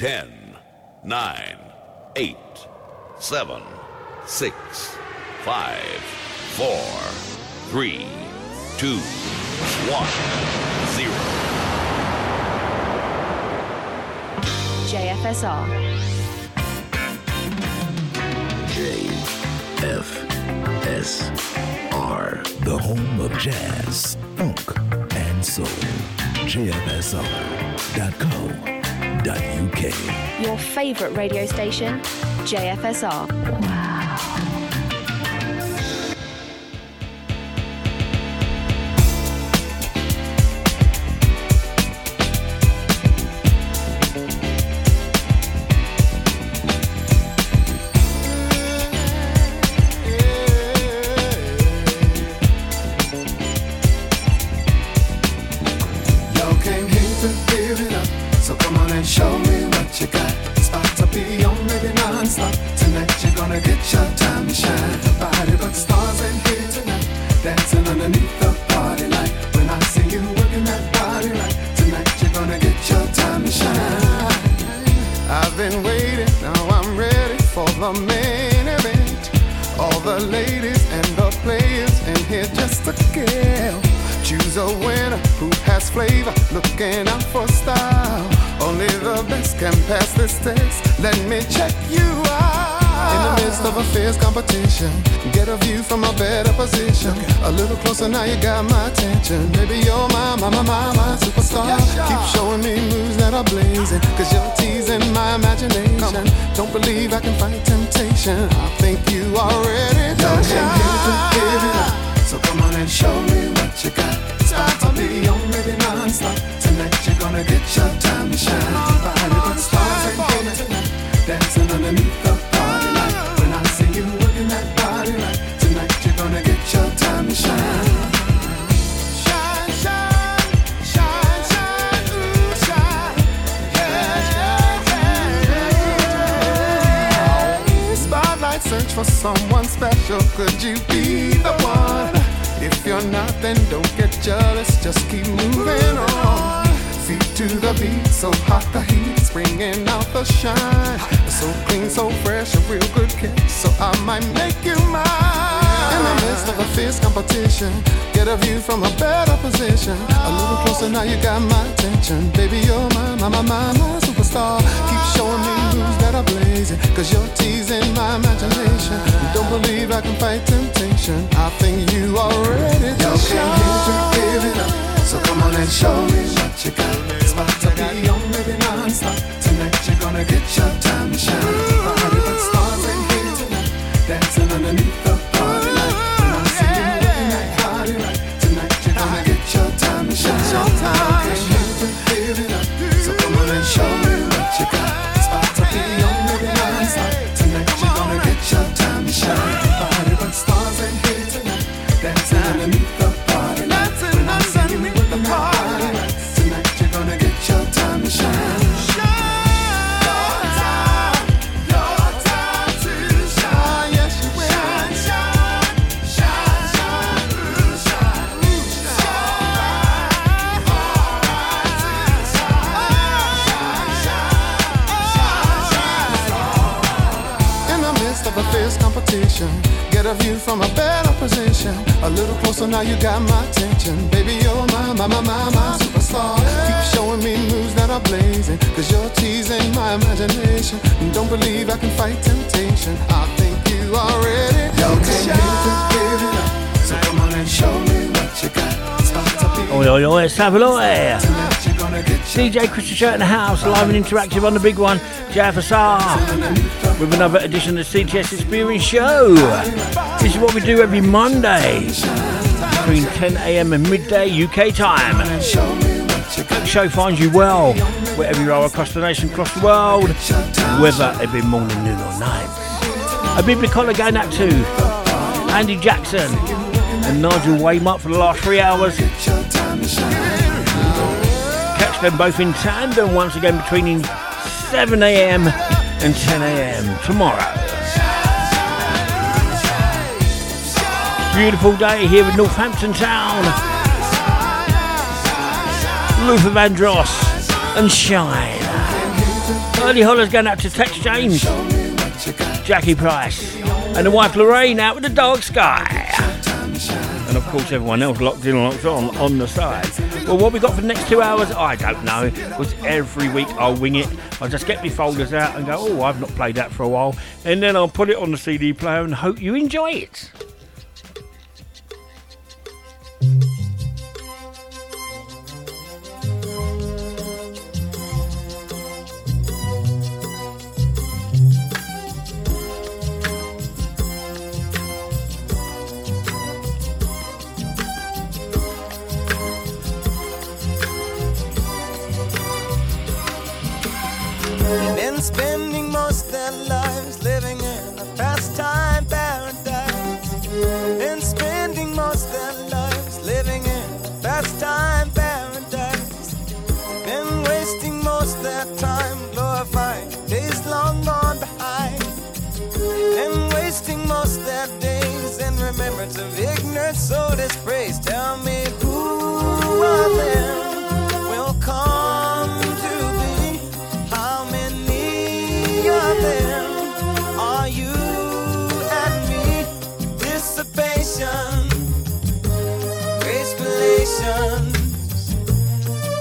10, 9, 8, 7, 6, 5, 4, 3, 2, 1, 0. JFSR. JFSR. The home of jazz, funk, and soul. JFSR.co jfsr.co.uk. Your favourite radio station, JFSR. of you from a better position. A little closer now, you got my attention. Baby, you're my, my, my, my, my superstar. Keep showing me moves that are blazing. Cause you're teasing my imagination. And don't believe I can fight temptation. I think you are ready. You can give it, give it up. So come on and show me what you got. Oi, oi, oi, Saveloy! DJ Christian Shirt in the house, live and interactive on the big one, JFSR, with another edition of the CTS Experience Show. This is what we do every Monday between 10am and midday UK time. The show finds you well wherever you are across the nation, across the world, whether it be morning, noon, or night. A biblical again, out two. Andy Jackson and Nigel Waymark for the last three hours them both in tandem once again between 7am and 10am tomorrow. Beautiful day here in Northampton Town. Luther Vandross and Shine. Early hollers going out to text James, Jackie Price, and the wife Lorraine out with the dog Sky. And of course, everyone else locked in and locked on on the side. Well, what we got for the next two hours, I don't know. Because every week I'll wing it. I'll just get my folders out and go, oh, I've not played that for a while. And then I'll put it on the CD player and hope you enjoy it. so disgraced. Tell me who of them will come to be? How many of them are you and me? Dissipation, grace relations,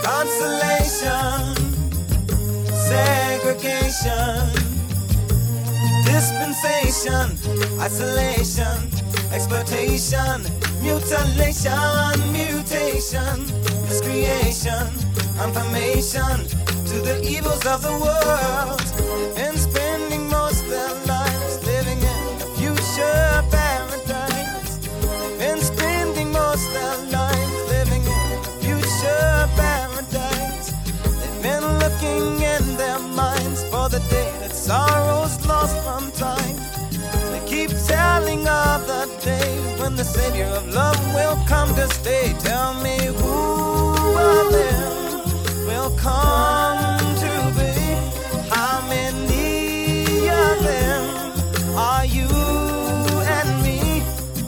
consolation, segregation dispensation, isolation, exploitation. Mutilation, mutation, miscreation, confirmation to the evils of the world. And spending most their lives living in a future paradise. And spending most their lives living in a future paradise. They've been looking in their minds for the day that sorrow's lost from time. They keep telling of the day when the Savior of love will come to stay. Tell me who of them will come to be? How many of them are you and me?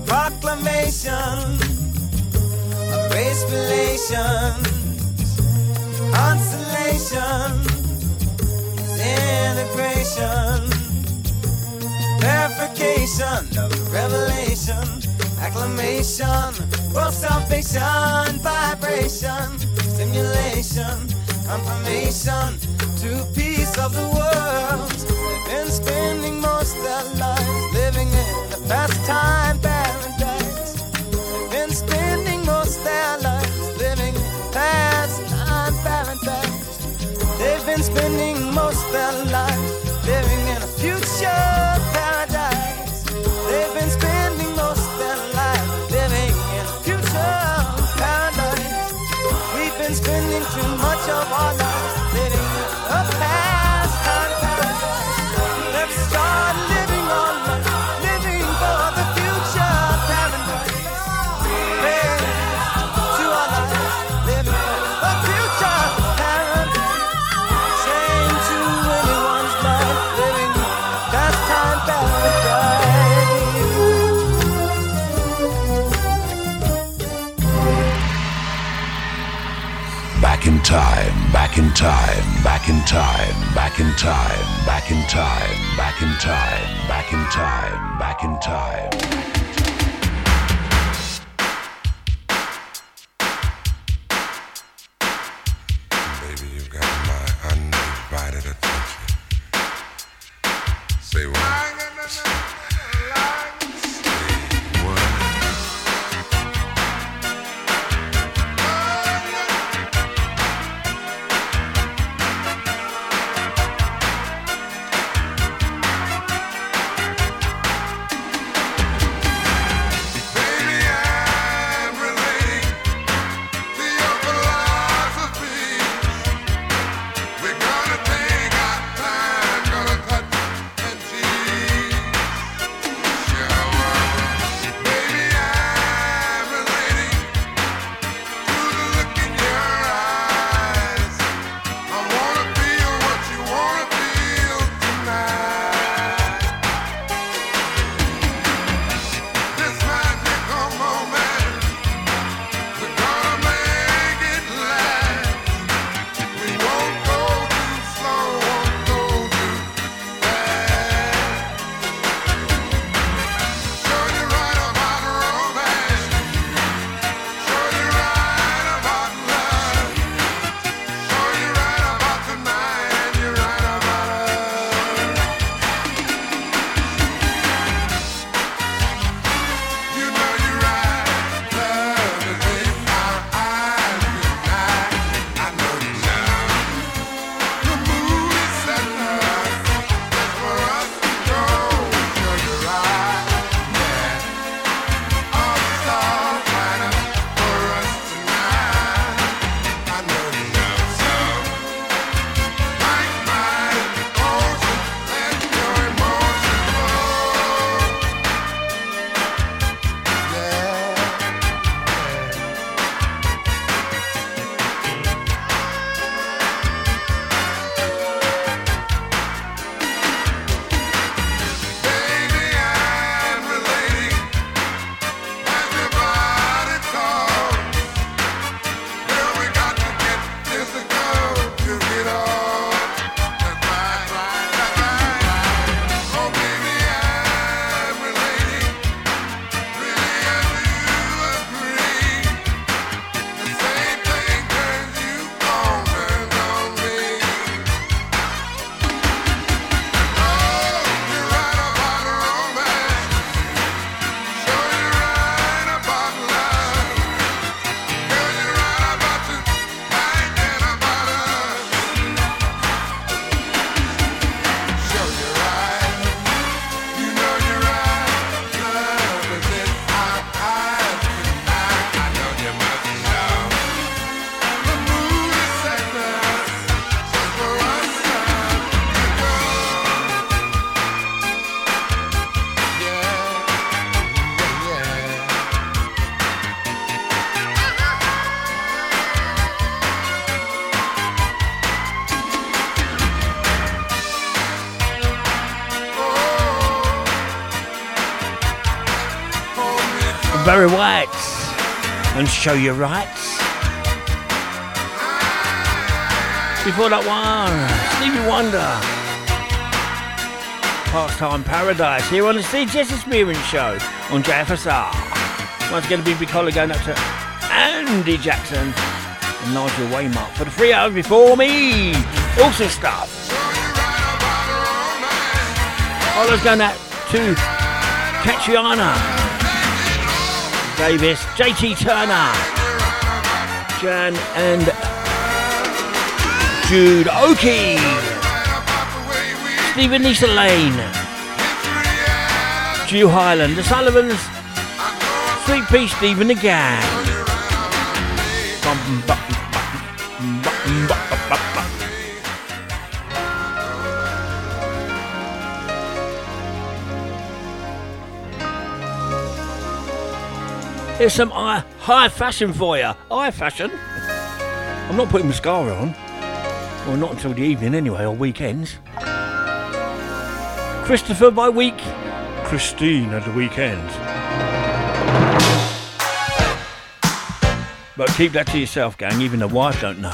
Proclamation a grace consolation, integration clarification of revelation acclamation, world salvation, vibration, simulation, confirmation to peace of the world. They've been spending most their lives living in the pastime paradise. They've been spending most their lives living in pastime paradise. They've been spending most their lives. of our. back in time, back in time, back in time, back in time, back in time, back in time, back in time. show your rights. Before that one, Stevie Wonder. Pastime paradise here on the CTS Experience Show on JFSR. Once again, a big big collar going up to Andy Jackson and Nigel Waymark for the three hours before me. Also stuff. Collar's going out to Catriana. Davis, JT Turner, Jan and Jude Oki, Stephen Lisa Lane, Jew Highland, The Sullivans, Sweet Pea Stephen again. Here's some high fashion for you. High fashion? I'm not putting mascara on. Well, not until the evening anyway, or weekends. Christopher by week. Christine at the weekend. But keep that to yourself, gang. Even the wife don't know.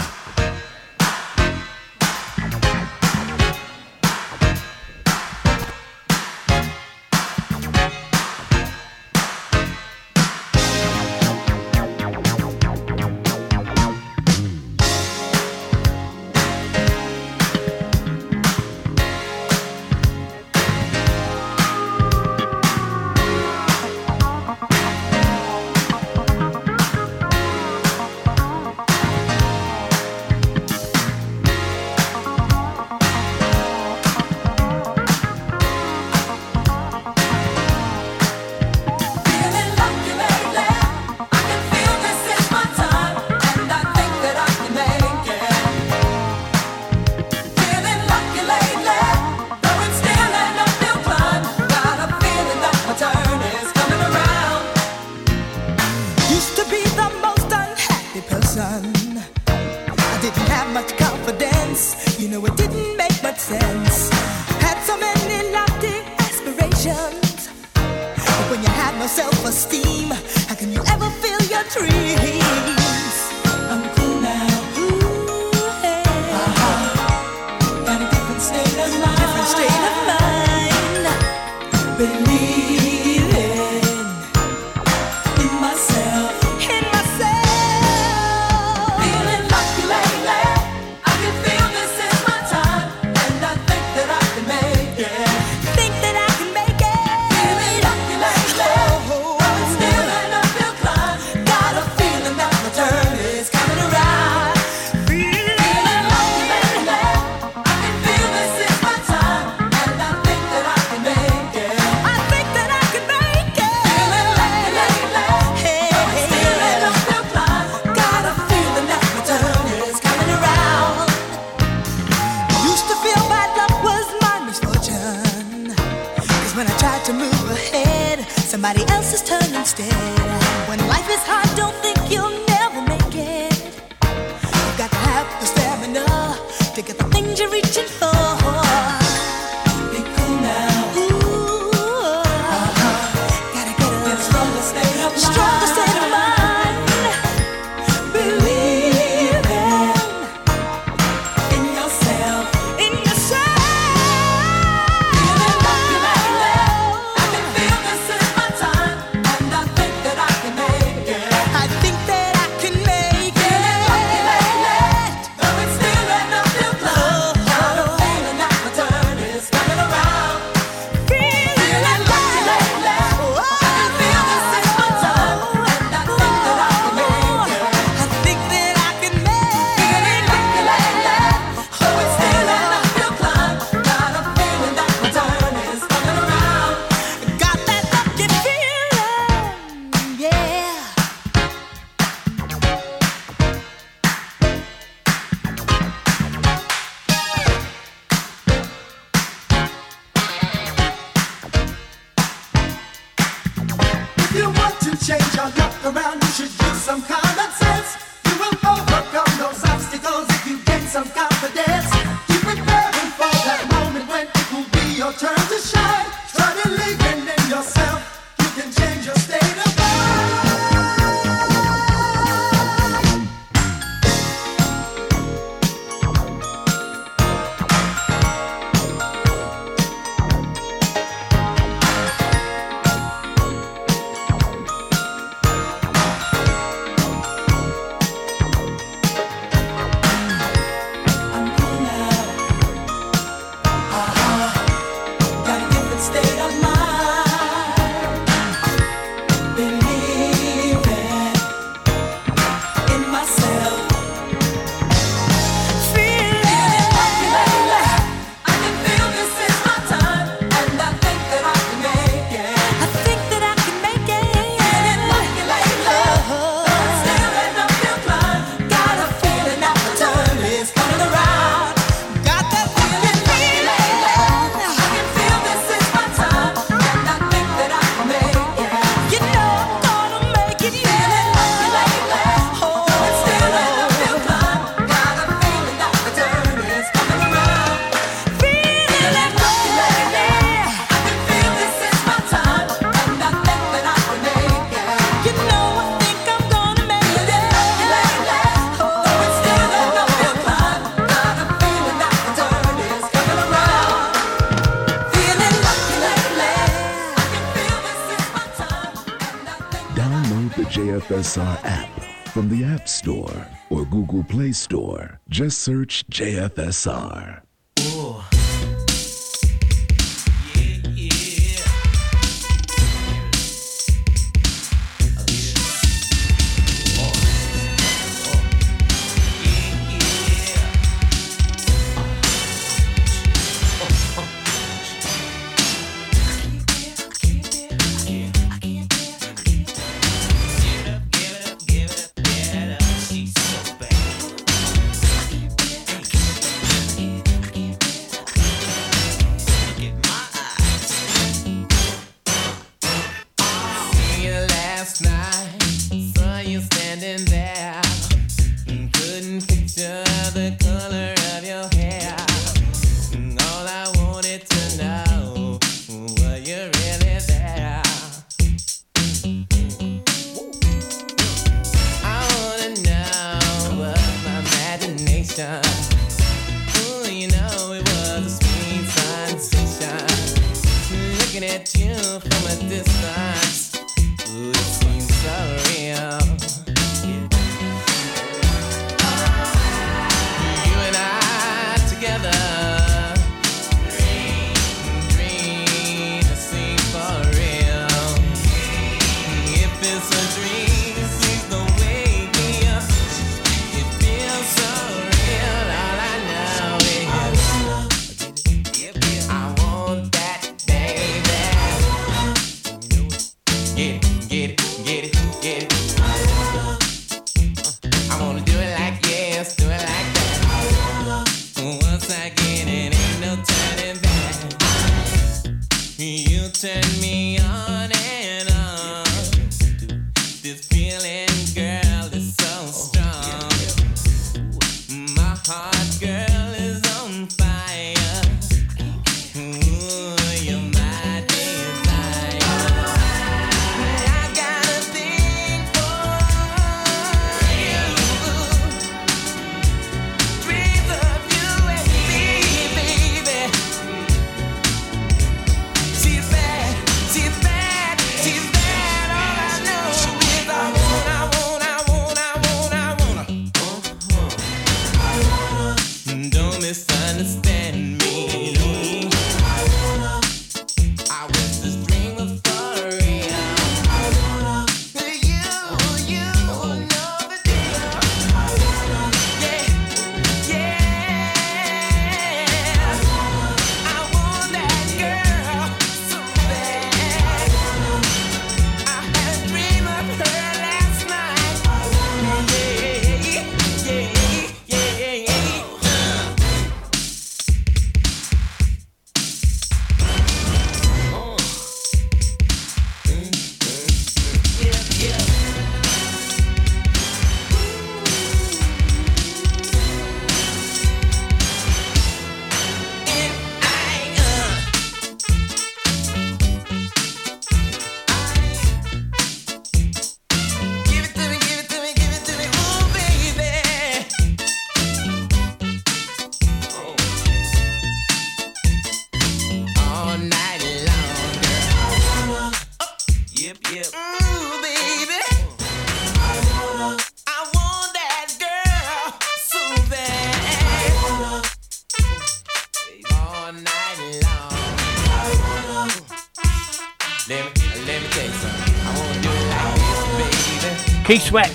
believe. JFSR app from the App Store or Google Play Store. Just search JFSR. Yep, yep. Ooh, baby. I want that girl so bad. All night long. Let me, let me tell you something. I wanna do it like this, baby. Keith Sweat,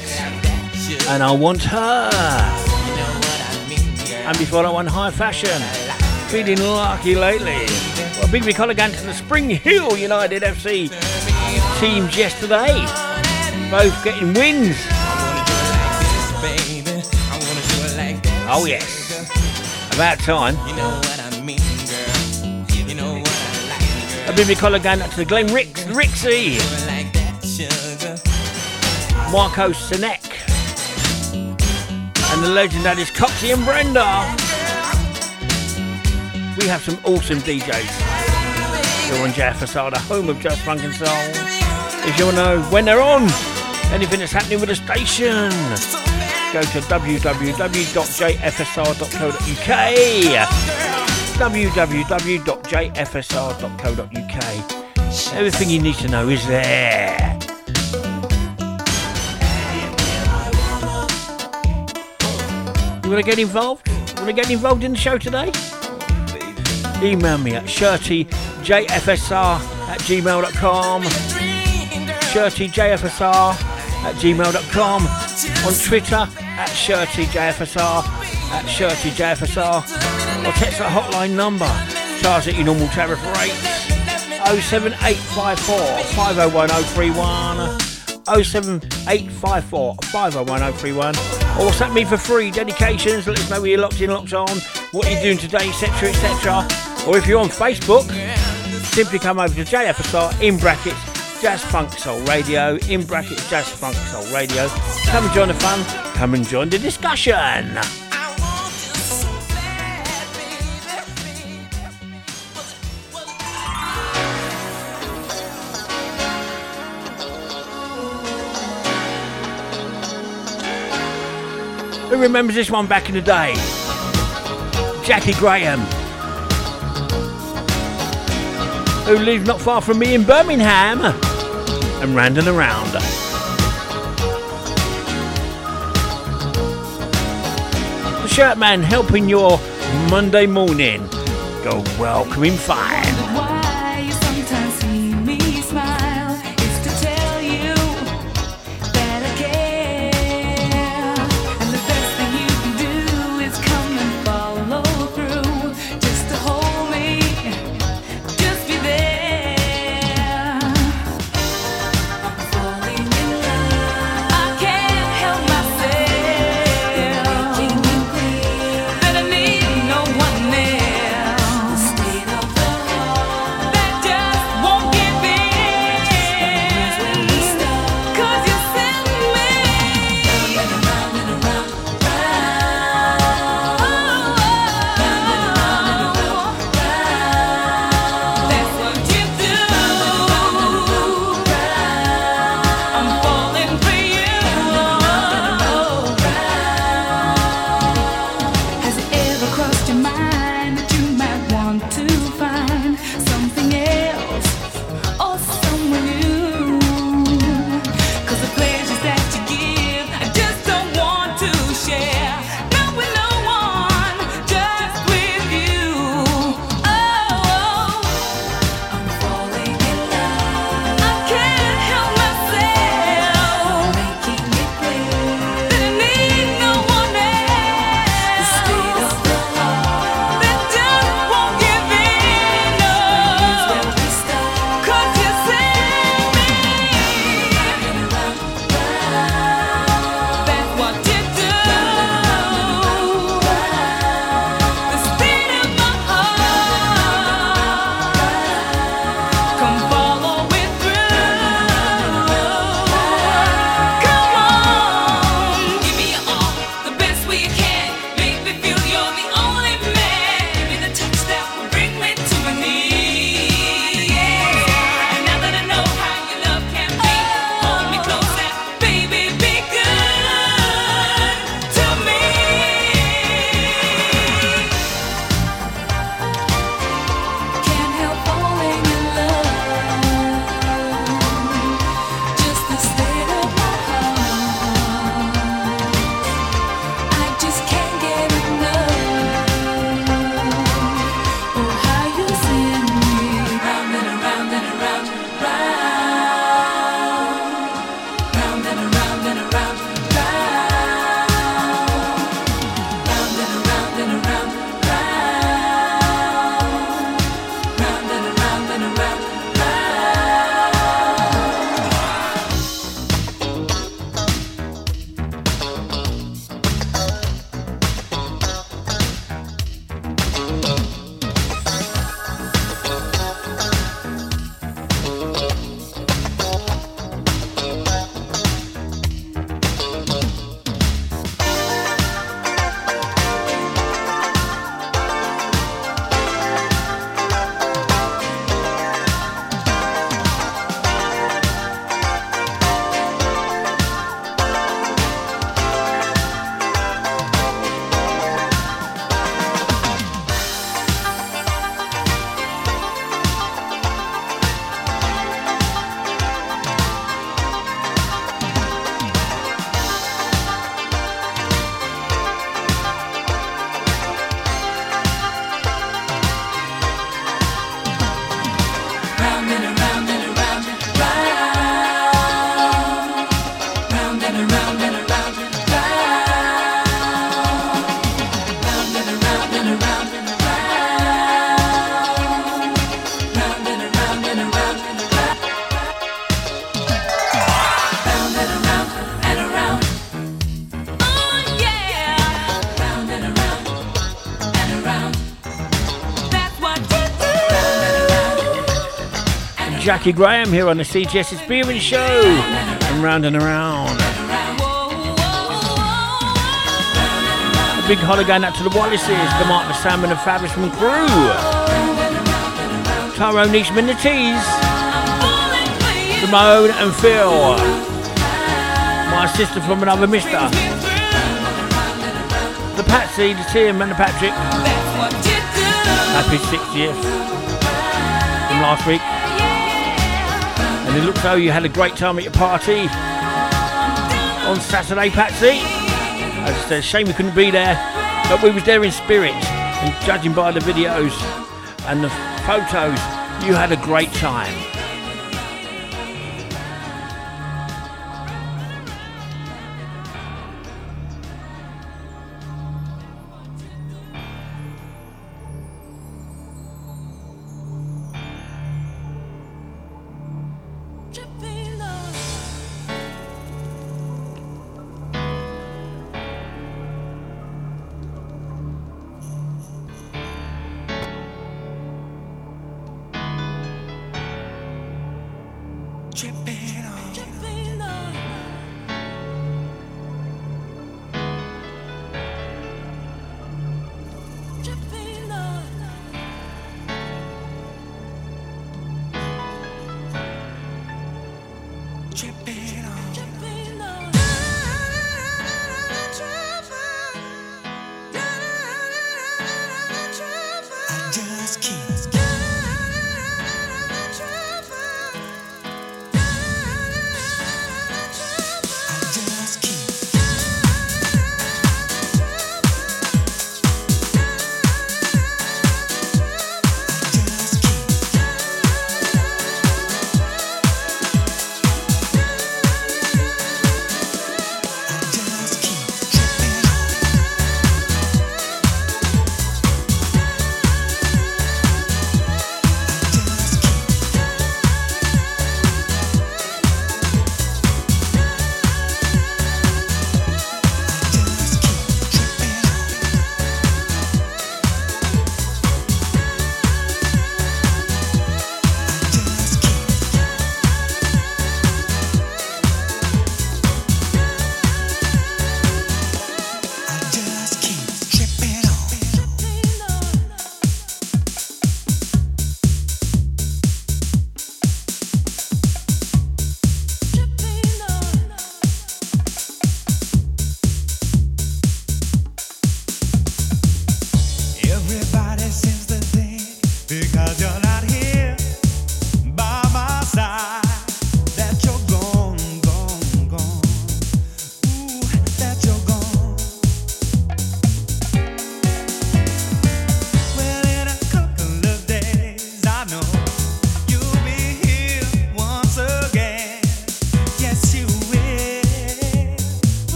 and I want her. you know I mean. And before I one, High Fashion. Feeling lucky lately. Well, big big again to the Spring Hill United FC teams yesterday. Both getting wins. Oh, yes. About time. You know what I mean, big again to the Glen Ricks, Rixie. Marco Sinek, and the legend that is Coxie and Brenda. We have some awesome DJs here on JFSR, the home of Jazz Funk and Soul as you'll know when they're on. Anything that's happening with the station, go to www.jfsr.co.uk. www.jfsr.co.uk. Everything you need to know is there. You want to get involved? Want to get involved in the show today? Email me at shirtyjfsr at gmail.com shirtyjfsr at gmail.com. On Twitter at shirtyjfsr at shirtyjfsr. Or text that hotline number. Charge at your normal tariff rates. 07854 501031. 07854 501031 or WhatsApp me for free dedications let us know where you're locked in locked on what you're doing today etc etc or if you're on Facebook simply come over to JFSR in brackets Jazz Funk Soul Radio in brackets Jazz Funk Soul Radio come and join the fun come and join the discussion Who remembers this one back in the day? Jaki Graham. Who lives not far from me in Birmingham and random around. The shirt man helping your Monday morning go welcoming fine. Jaki Graham here on the CTS Experience Show. And round and around. A big holiday going out to the Wallaces, the Mark, the Sam, and the Fabrishman crew. Tyrone and the Tees. Simone and Phil. My sister from another mister. The Patsy, the Tim, and the Patrick. Happy 60th from last week. And it looks like you had a great time at your party on Saturday, Patsy. As I said, shame we couldn't be there, but we was there in spirit. And judging by the videos and the photos, you had a great time.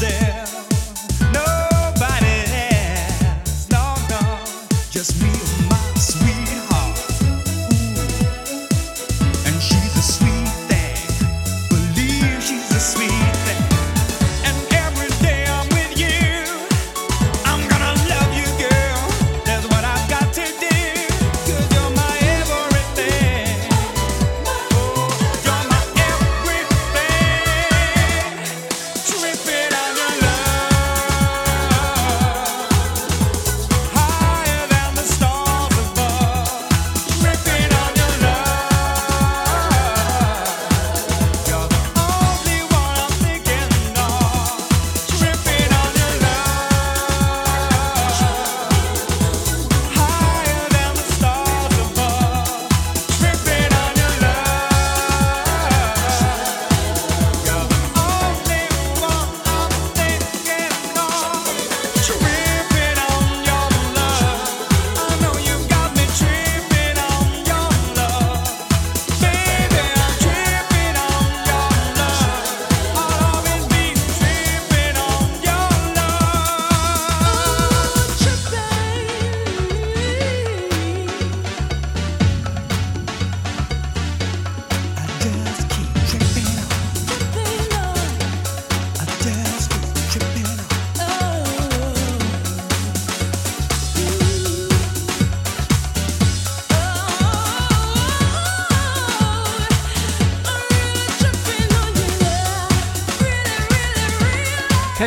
said.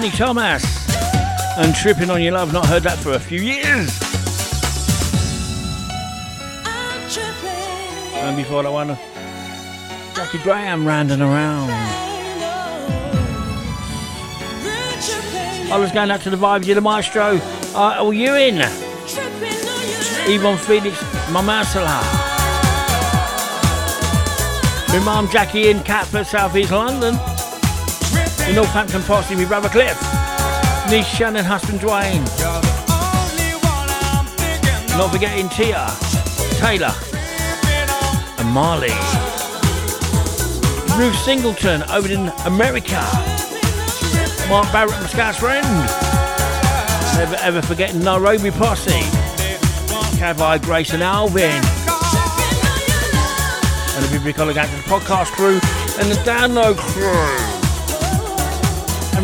Danny Thomas and Tripping on Your Love. Not heard that for a few years. And before that one, Jaki Graham, Round and Around. I was going out to the vibes of the maestro. Uh, oh, you in? Yvonne Felix, Mama Ursula. My mum Jackie in Catford, South East London. The Northampton posse, my brother Cliff. Niece Shannon, husband Dwayne. Not forgetting Tia, Taylor, and Marley. Ruth Singleton over in America. Mark Barrett, my scout's friend. Never ever forgetting Nairobi posse. Cavi, Grace and Alvin. And the out the podcast crew and the download crew.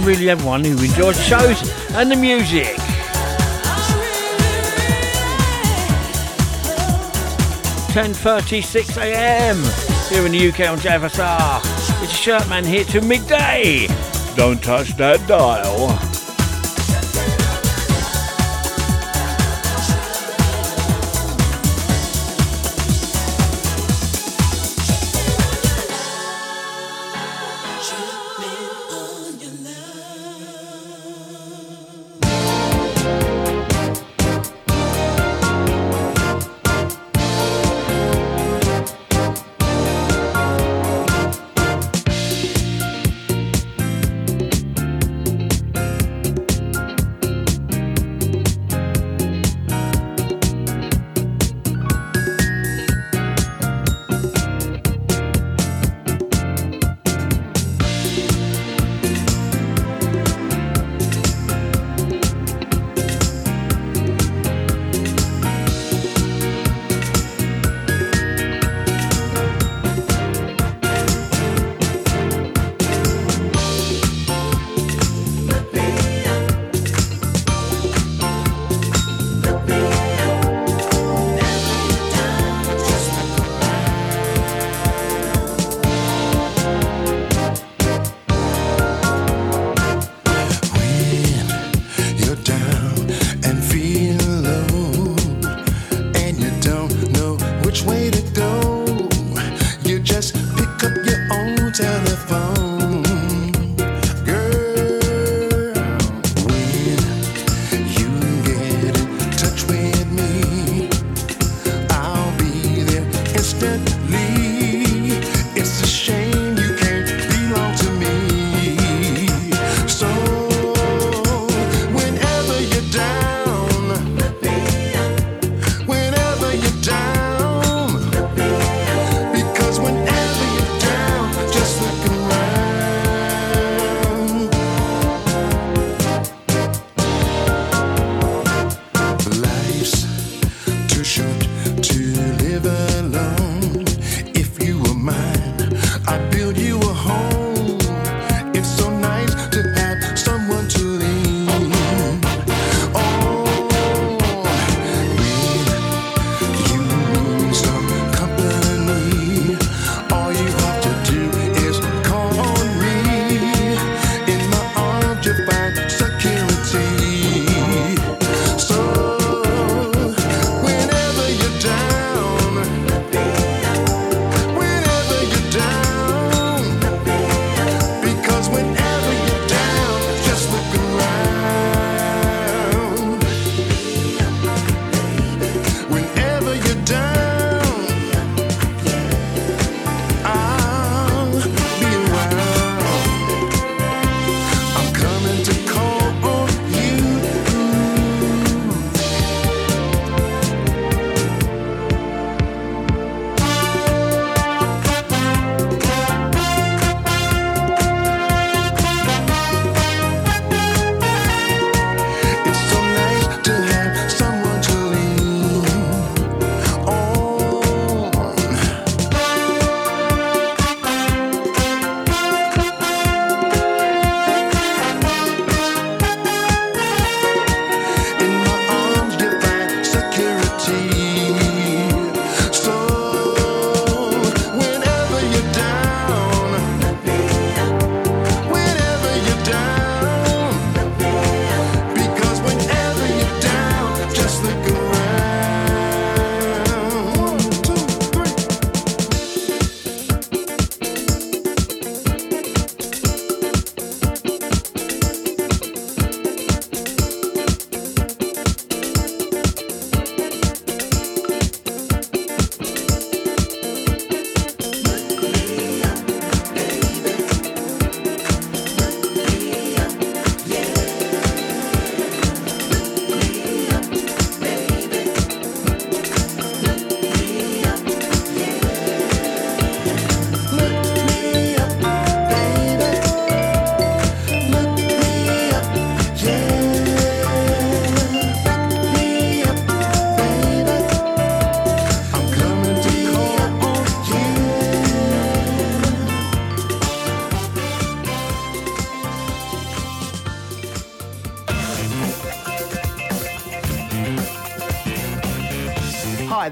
Really everyone who enjoys the shows and the music. Ten thirty-six a.m. here in the UK on JFSR. It's Shirtman here to midday. Don't touch that dial.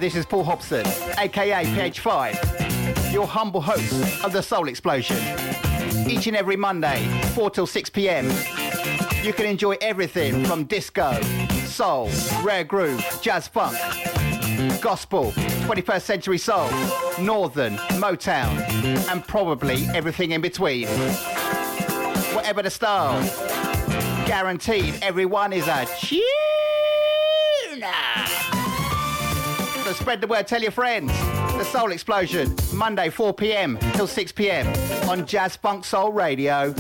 This is Paul Hobson, aka PH5, your humble host of The Soul Explosion. Each and every Monday, 4 till 6 pm, you can enjoy everything from disco, soul, rare groove, jazz funk, gospel, 21st century soul, northern, Motown, and probably everything in between. Whatever the style, guaranteed everyone is a tuner and spread the word. Tell your friends. The Soul Explosion, Monday 4 p.m. till 6 p.m. on Jazz Funk Soul Radio.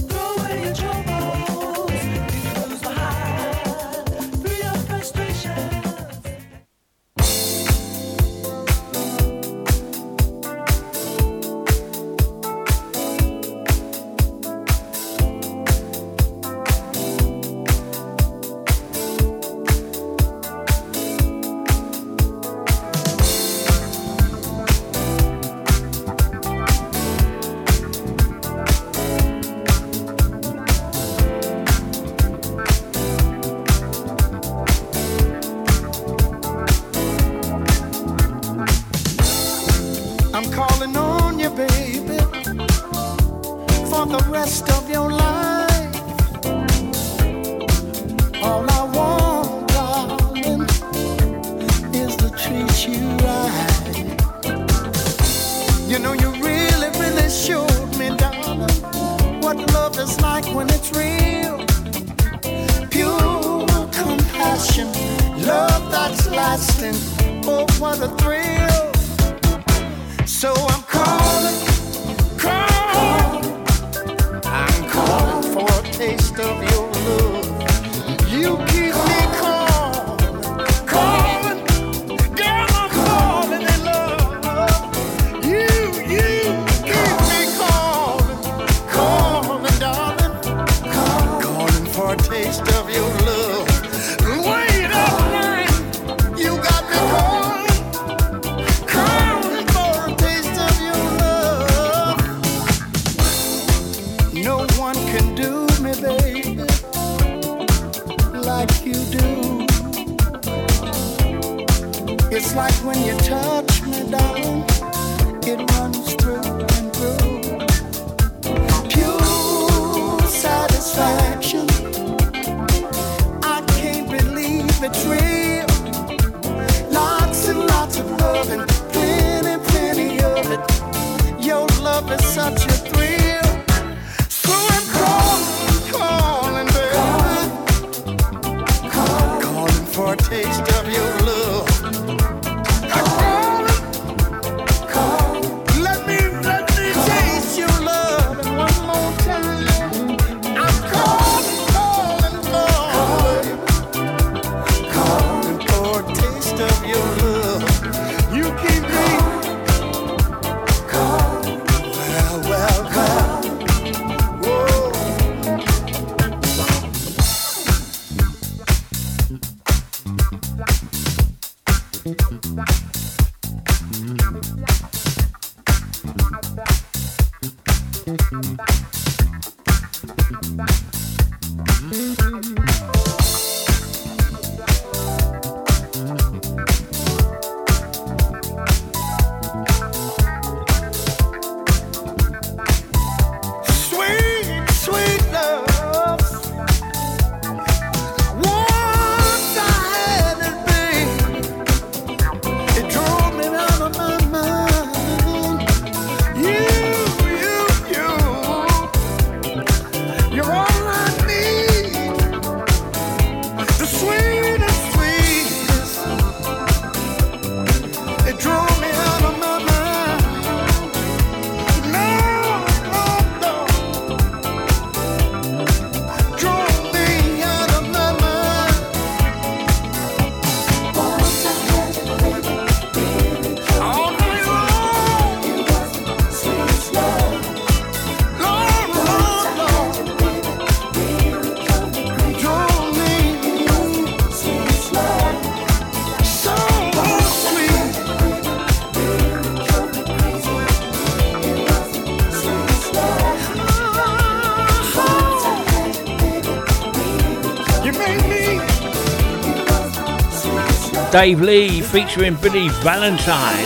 Dave Lee featuring Billy Valentine.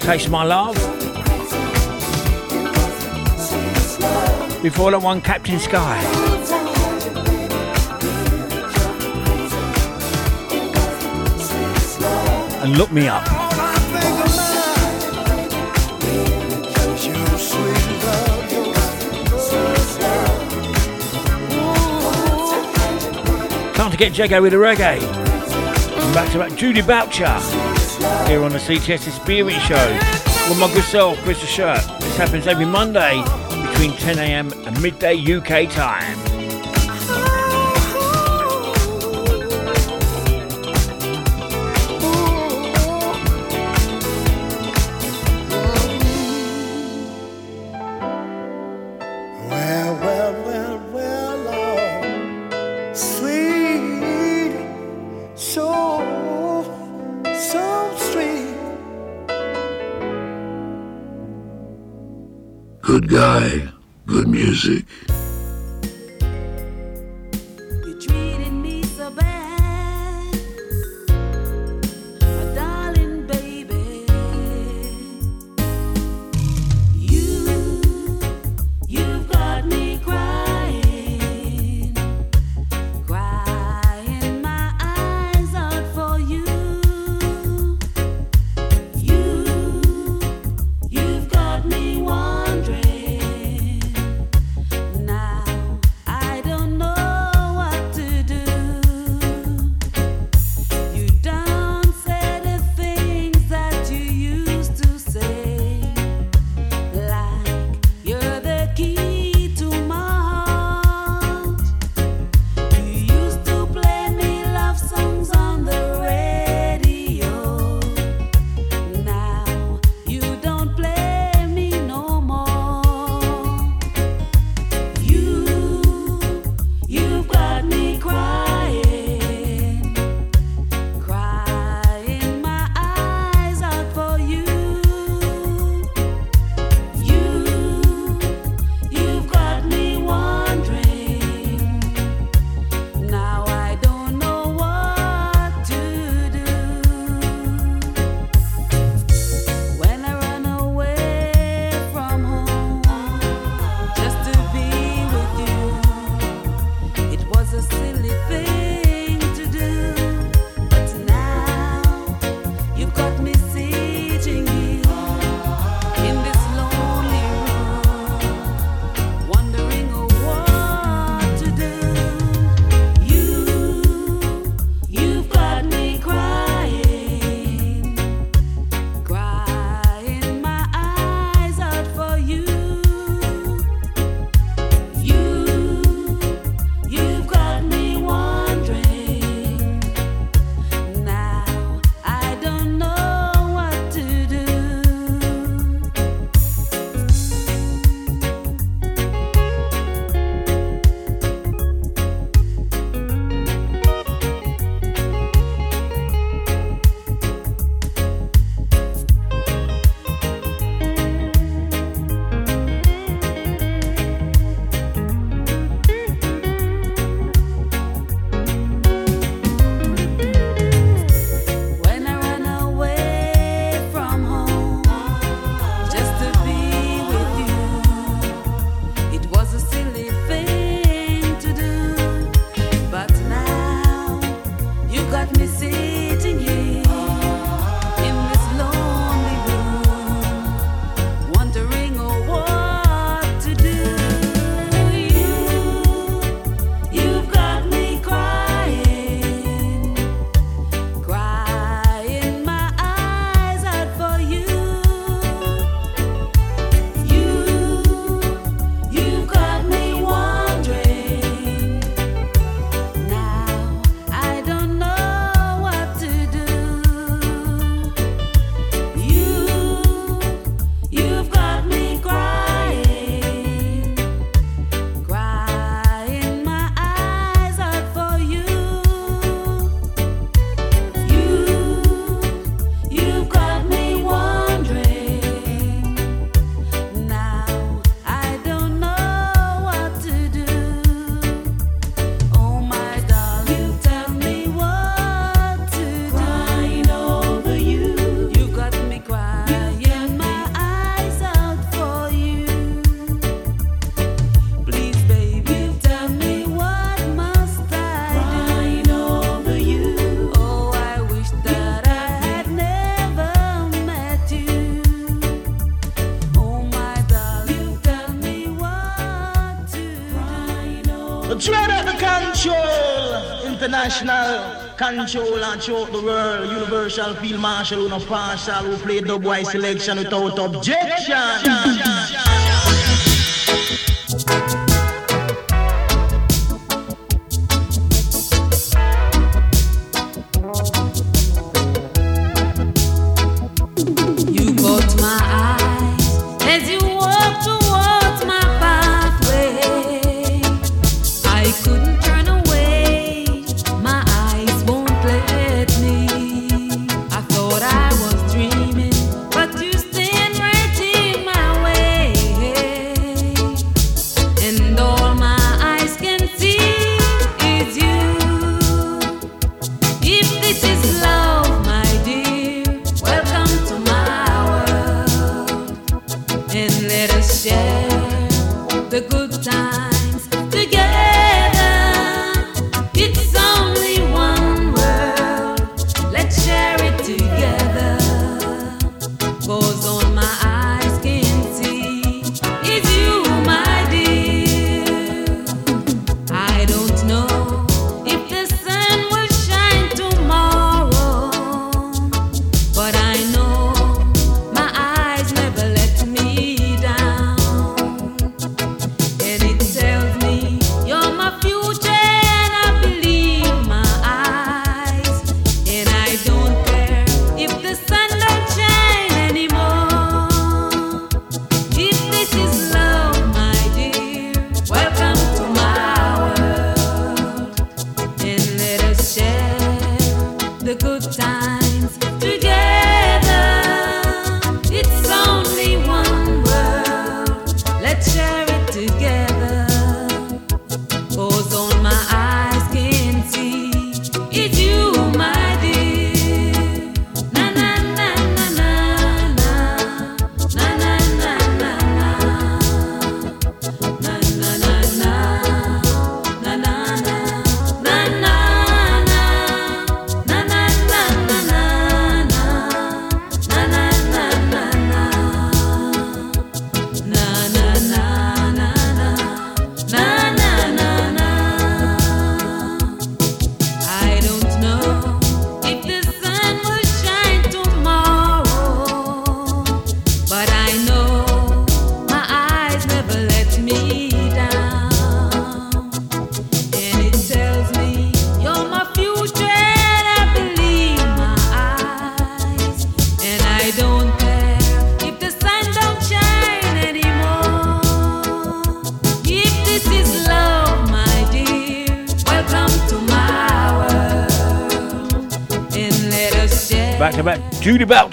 Taste My Love. Before that one, Captain Sky. And Look Me Up. Time to get Jago with the reggae. Back to back Judy Boucher here on the CTS Experience Show with my good self, Chris Shirt. This happens every Monday between 10am and midday UK time. international controller throughout the world, universal field marshal, who no partial, who played the boy selection without objection.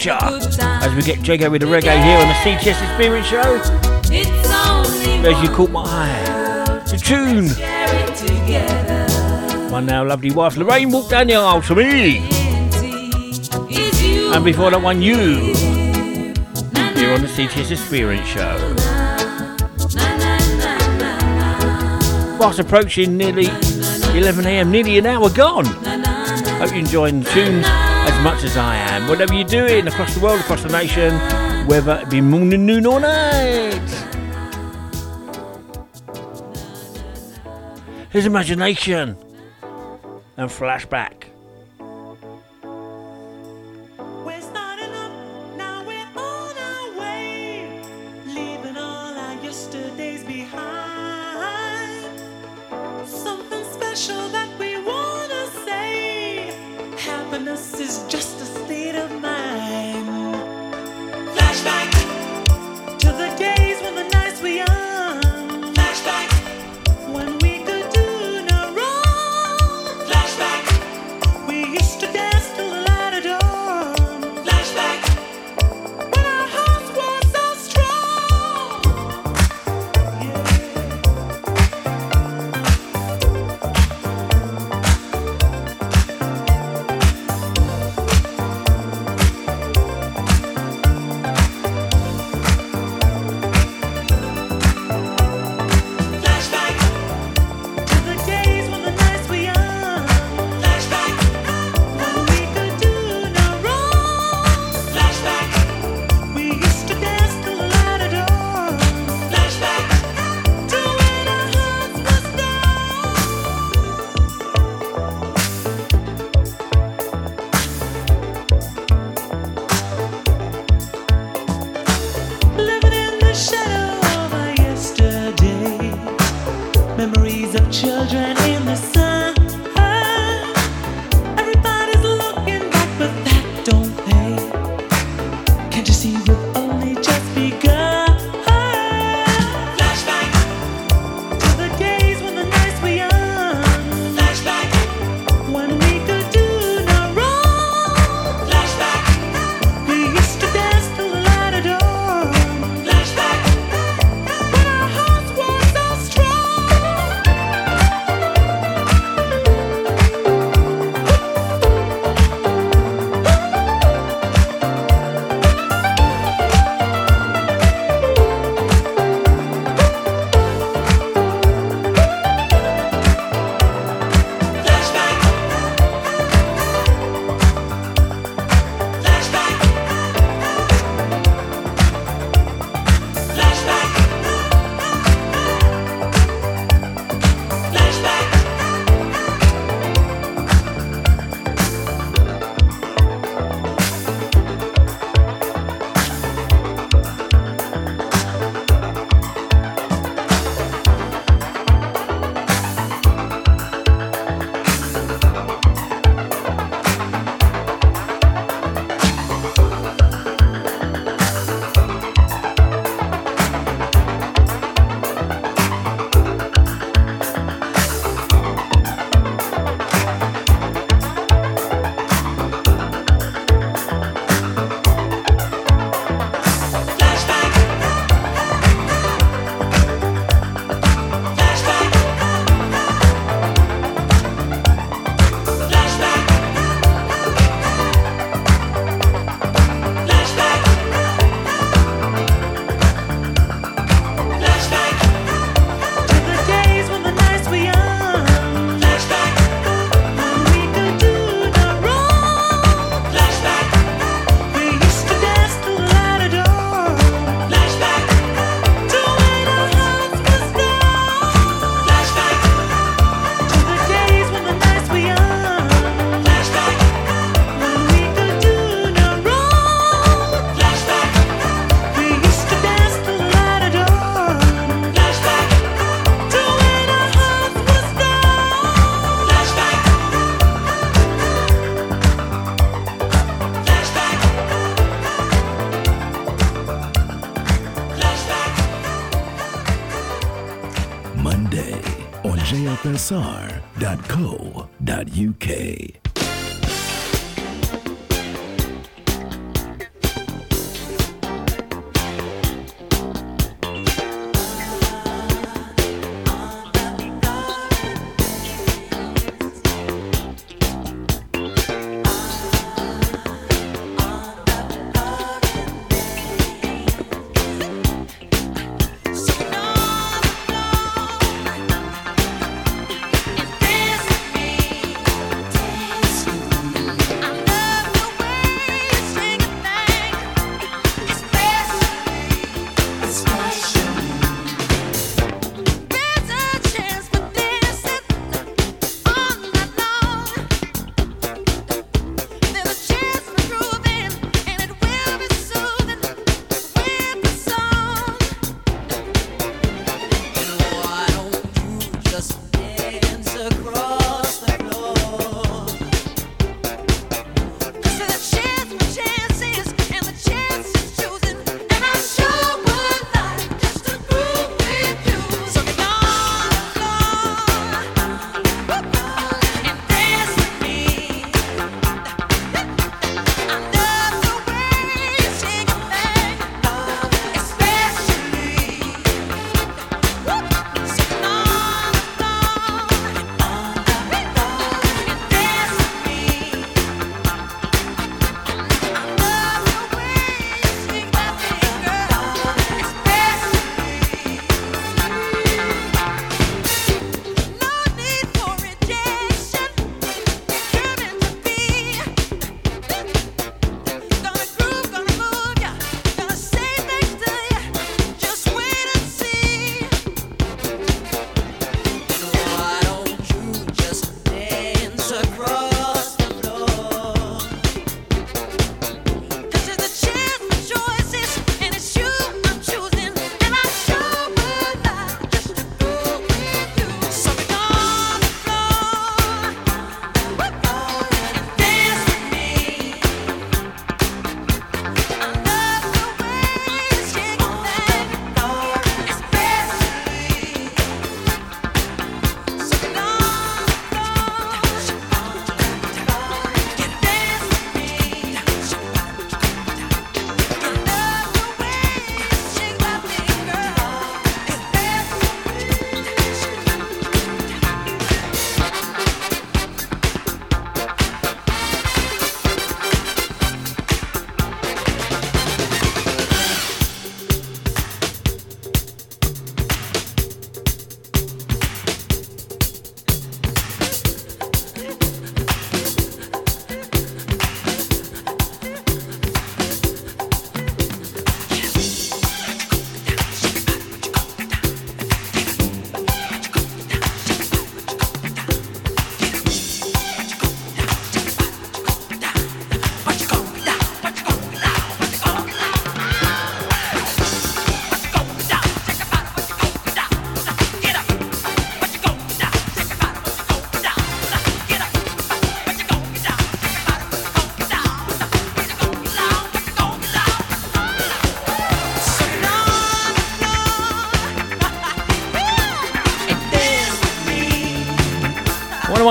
culture. As we get Jago with the reggae here on the CTS Experience Show. As you caught my eye, the tune. My now lovely wife Lorraine walked down the aisle to me. And before that one, you. Here on the CTS Experience Show. Fast approaching nearly 11am, nearly an hour gone. Hope you're enjoying the tunes much as I am. Whatever you're doing across the world, across the nation, whether it be morning, noon, or night. His imagination and flashback.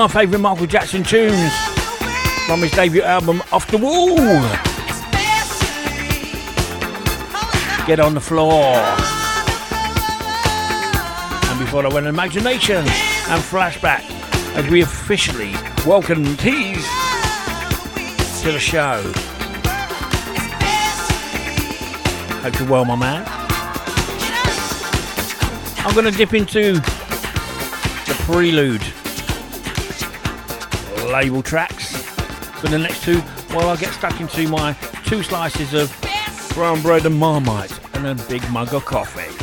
My favourite Michael Jackson tunes from his debut album, Off the Wall. Get on the floor. And before I went Imagination and Flashback as we officially welcome Tease to the show. Hope you're well, my man. I'm going to dip into the prelude label tracks for the next two while I get stuck into my two slices of brown bread and marmite and a big mug of coffee.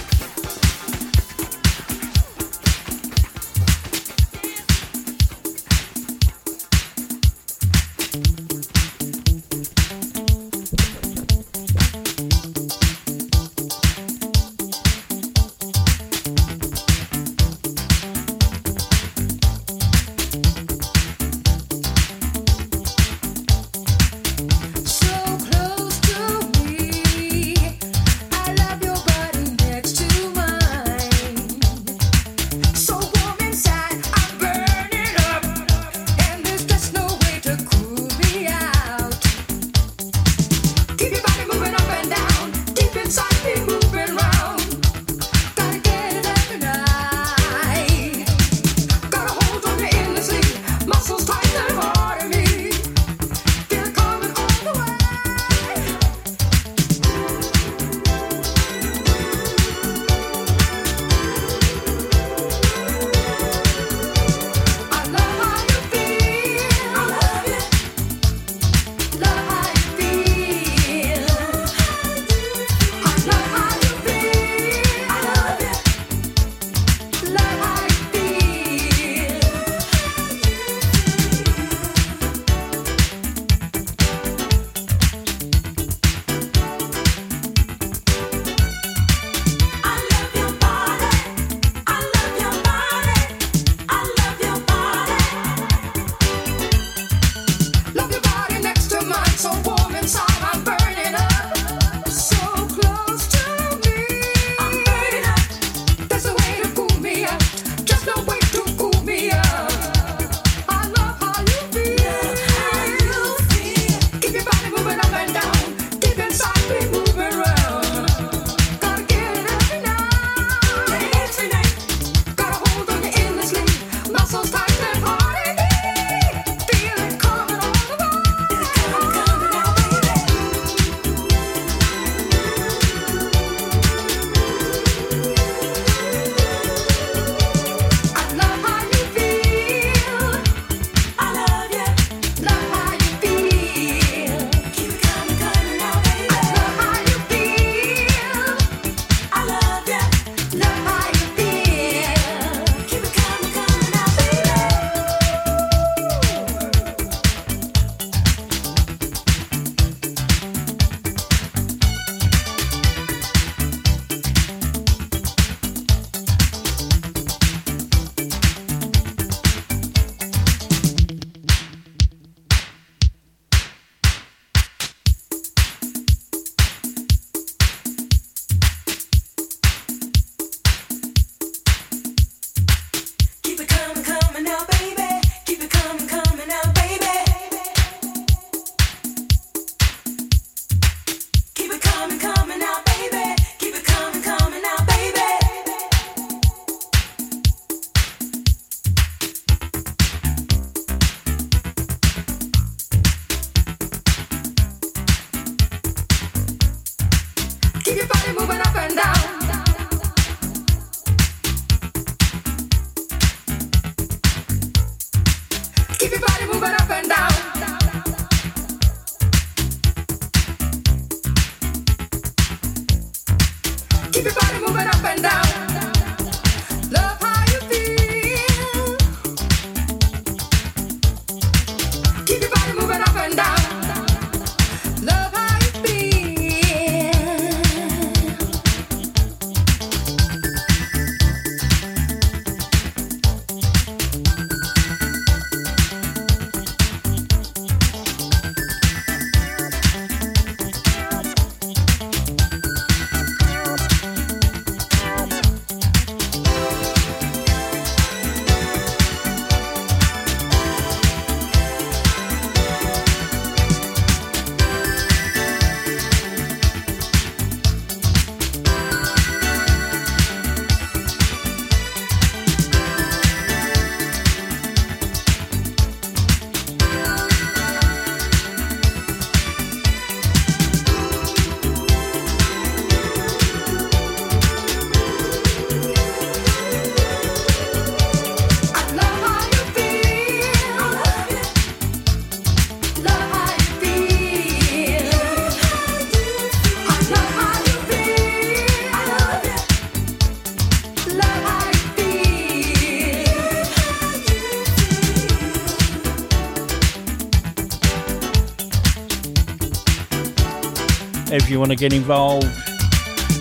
If you want to get involved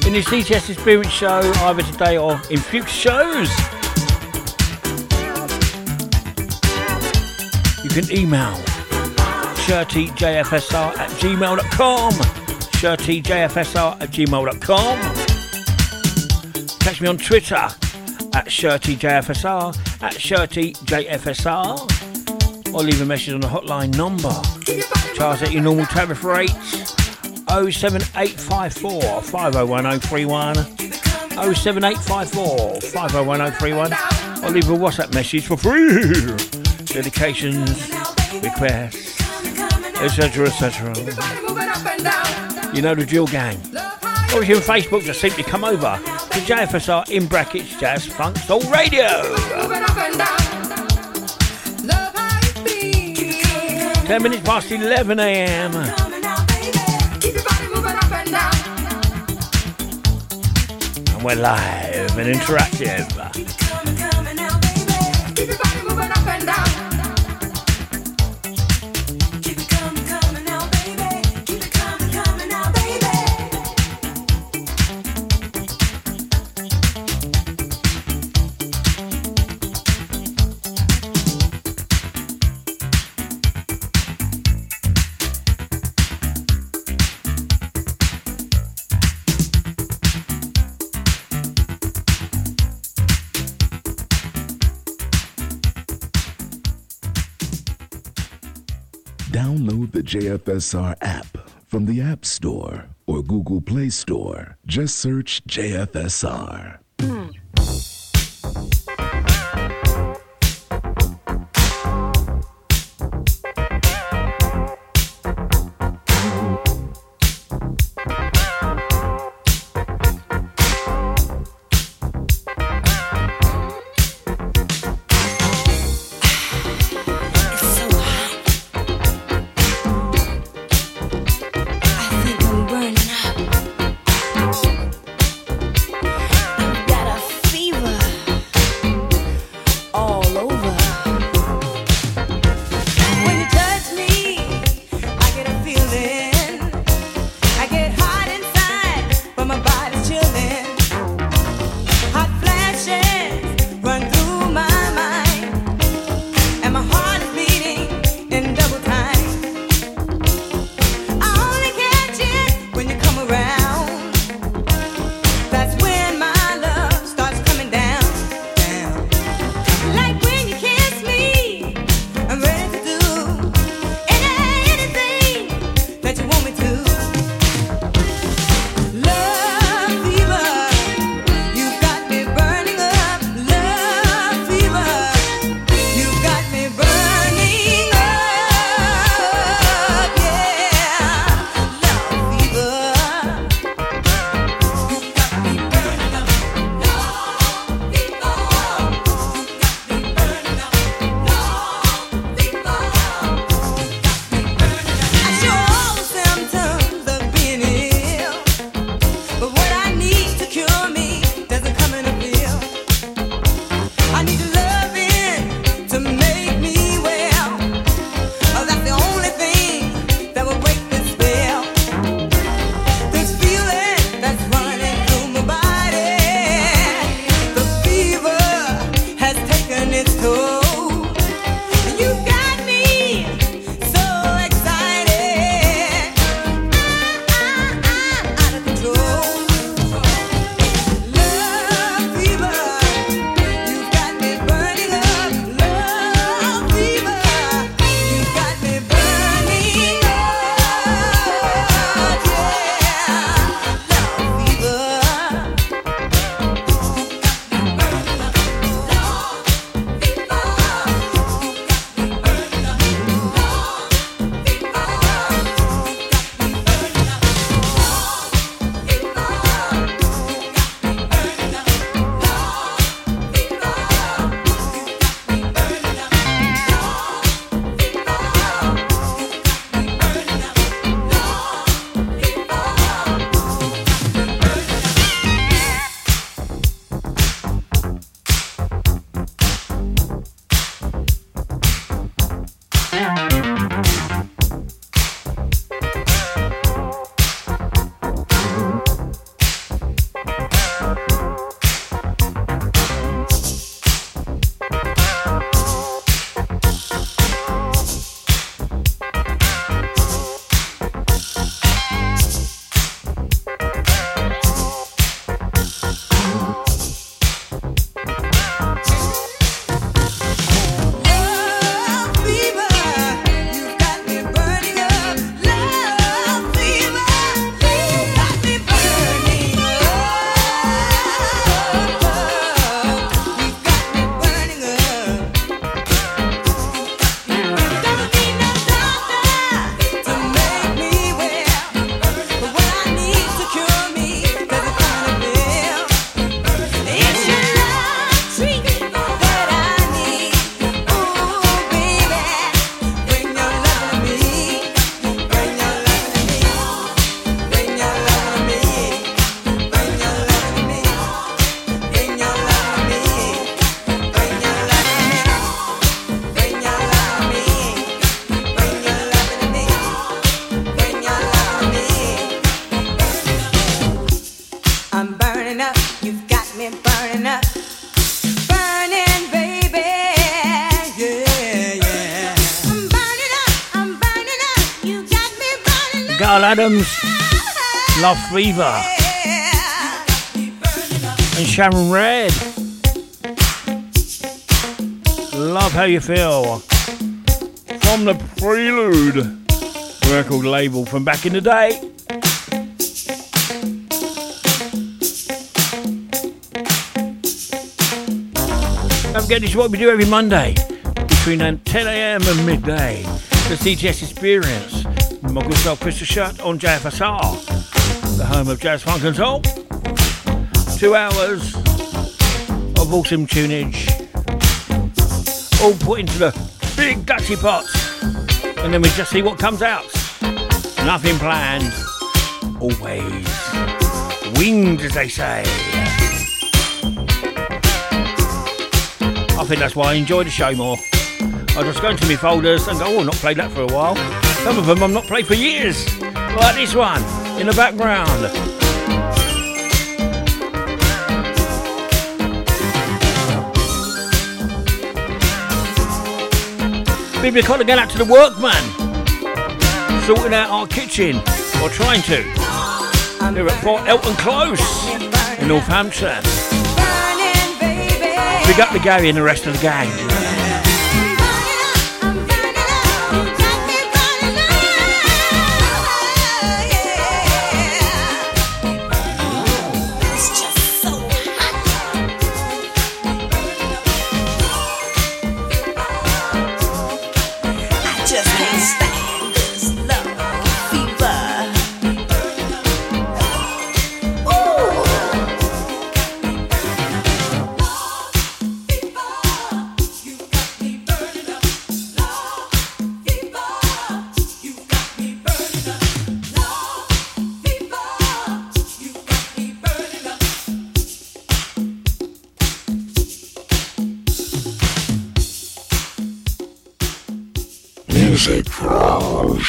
in this CTS Experience show, either today or in future shows, you can email shirtyjfsr at gmail.com. Shirtyjfsr at gmail.com. Catch me on Twitter at shirtyjfsr, at shirtyjfsr, or leave a message on the hotline number. Charge at your normal tariff rates. 07854 501031 07854 501031 or leave a WhatsApp message for free. Dedications, requests, etc. etc. You know the drill gang. Or if you're on Facebook, just simply come over to JFSR in brackets Jazz Funk Soul Radio. 10 minutes past 11 a.m. we're live and interactive. JFSR app from the App Store or Google Play Store. Just search JFSR. Fever, and Sharon Redd. Love how you feel. From the Prelude record label from back in the day. Don't forget this is what we do every Monday between um, 10am and midday. The CTS Experience. with My good self, Chris Shirt on JFSR, home of Jazz Funk and Soul. Two hours of awesome tunage, all put into the big Dutchy pots, and then we just see what comes out. Nothing planned, always winged, as they say. I think that's why I enjoy the show more. I just go into my folders and go, oh, not played that for a while. Some of them I've not played for years. Like this one in the background. Kind of going out to the workman, sorting out our kitchen, or trying to. They're at Fort Elton Close in Northampton. Big up the Gary and the rest of the gang.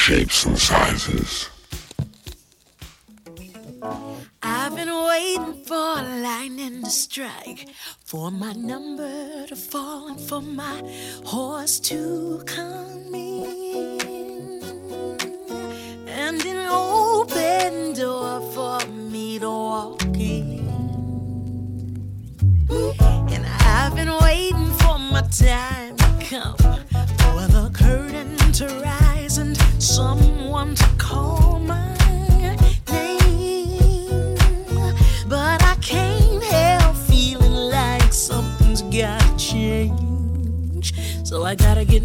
Shapes and sizes. I've been waiting for lightning to strike, for my number to fall, and for my horse to come in. And an open door for me to walk in. And I've been waiting for my time to come, for the curtain to rise and someone to call my name. But I can't help feeling like something's gotta change. So I gotta get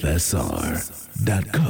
FSR.com.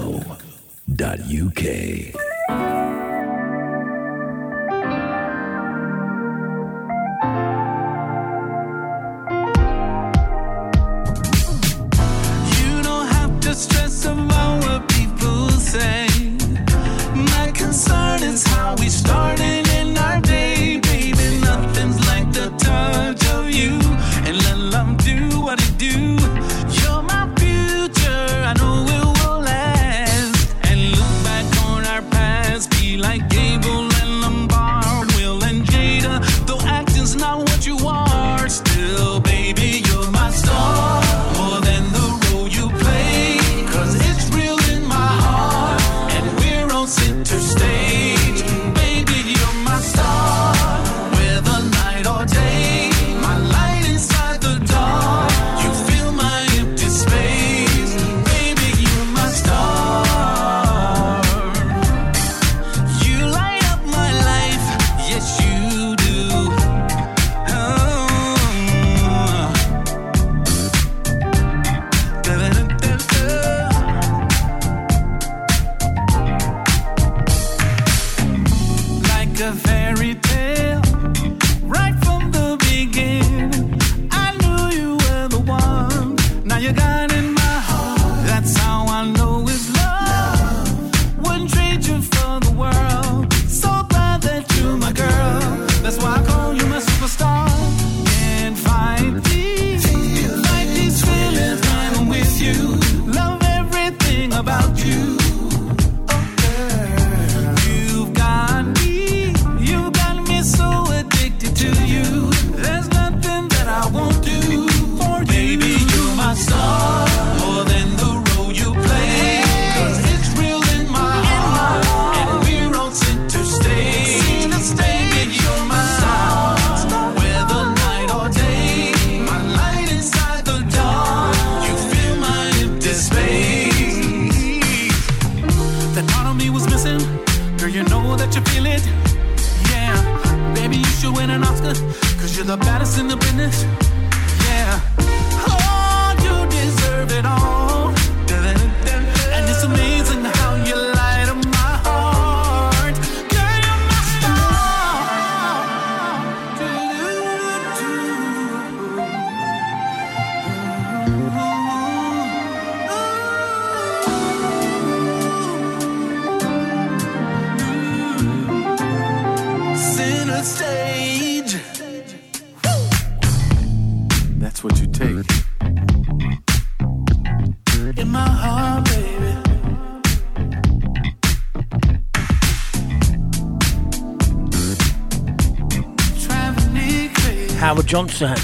sun,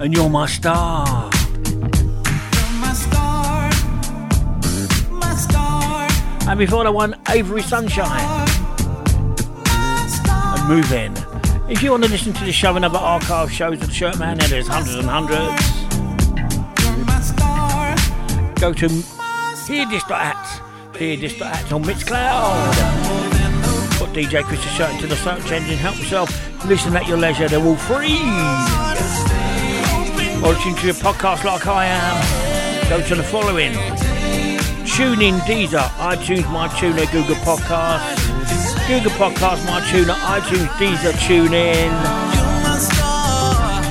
and you're my star. And before the one, Avery Sunshine. And move in. If you want to listen to the show and other archive shows of the Shirt Man, and there's hundreds and hundreds, go to hearthis.at, hearthis.at on Mixcloud. Put DJ Chris Shirt into the search engine, help yourself. Listen at your leisure, they're all free. Or listen to your podcast like I am. Go to the following. Tune in Deezer, iTunes, MyTuner, Google Podcasts, Google Podcasts, MyTuner, iTunes, Deezer, TuneIn.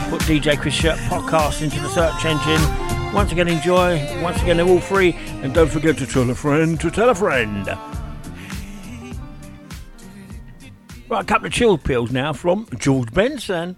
Put DJ Chris Shirt Podcast into the search engine. Once again, enjoy. Once again, they're all free. And don't forget to tell a friend to tell a friend. Right, a couple of chill pills now from George Benson.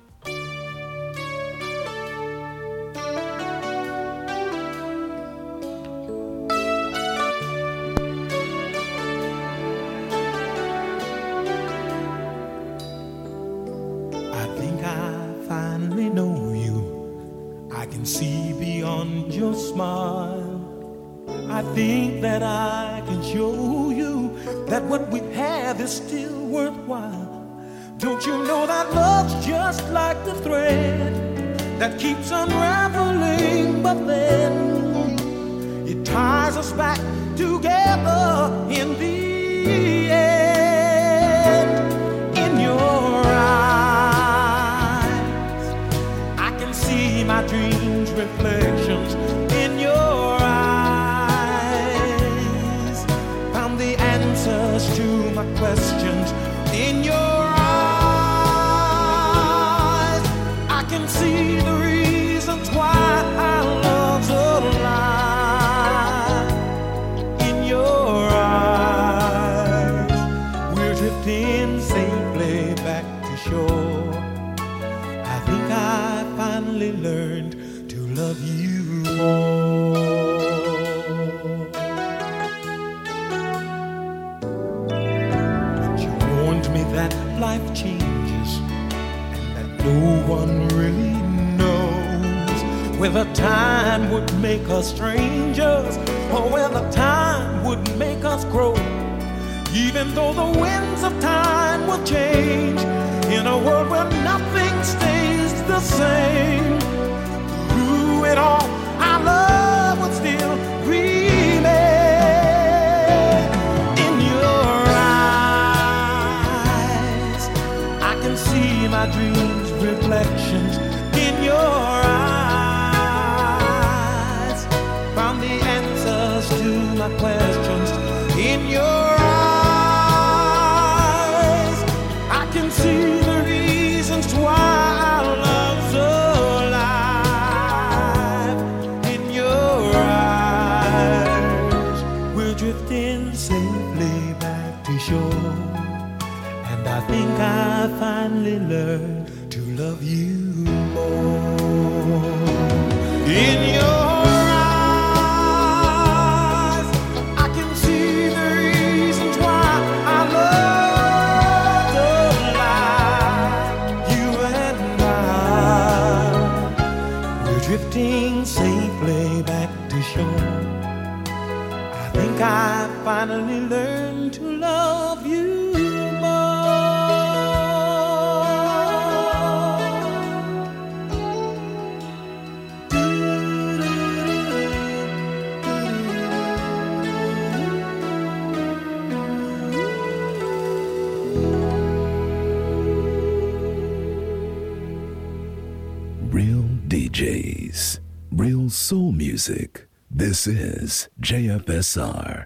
This is jfsr.co.uk.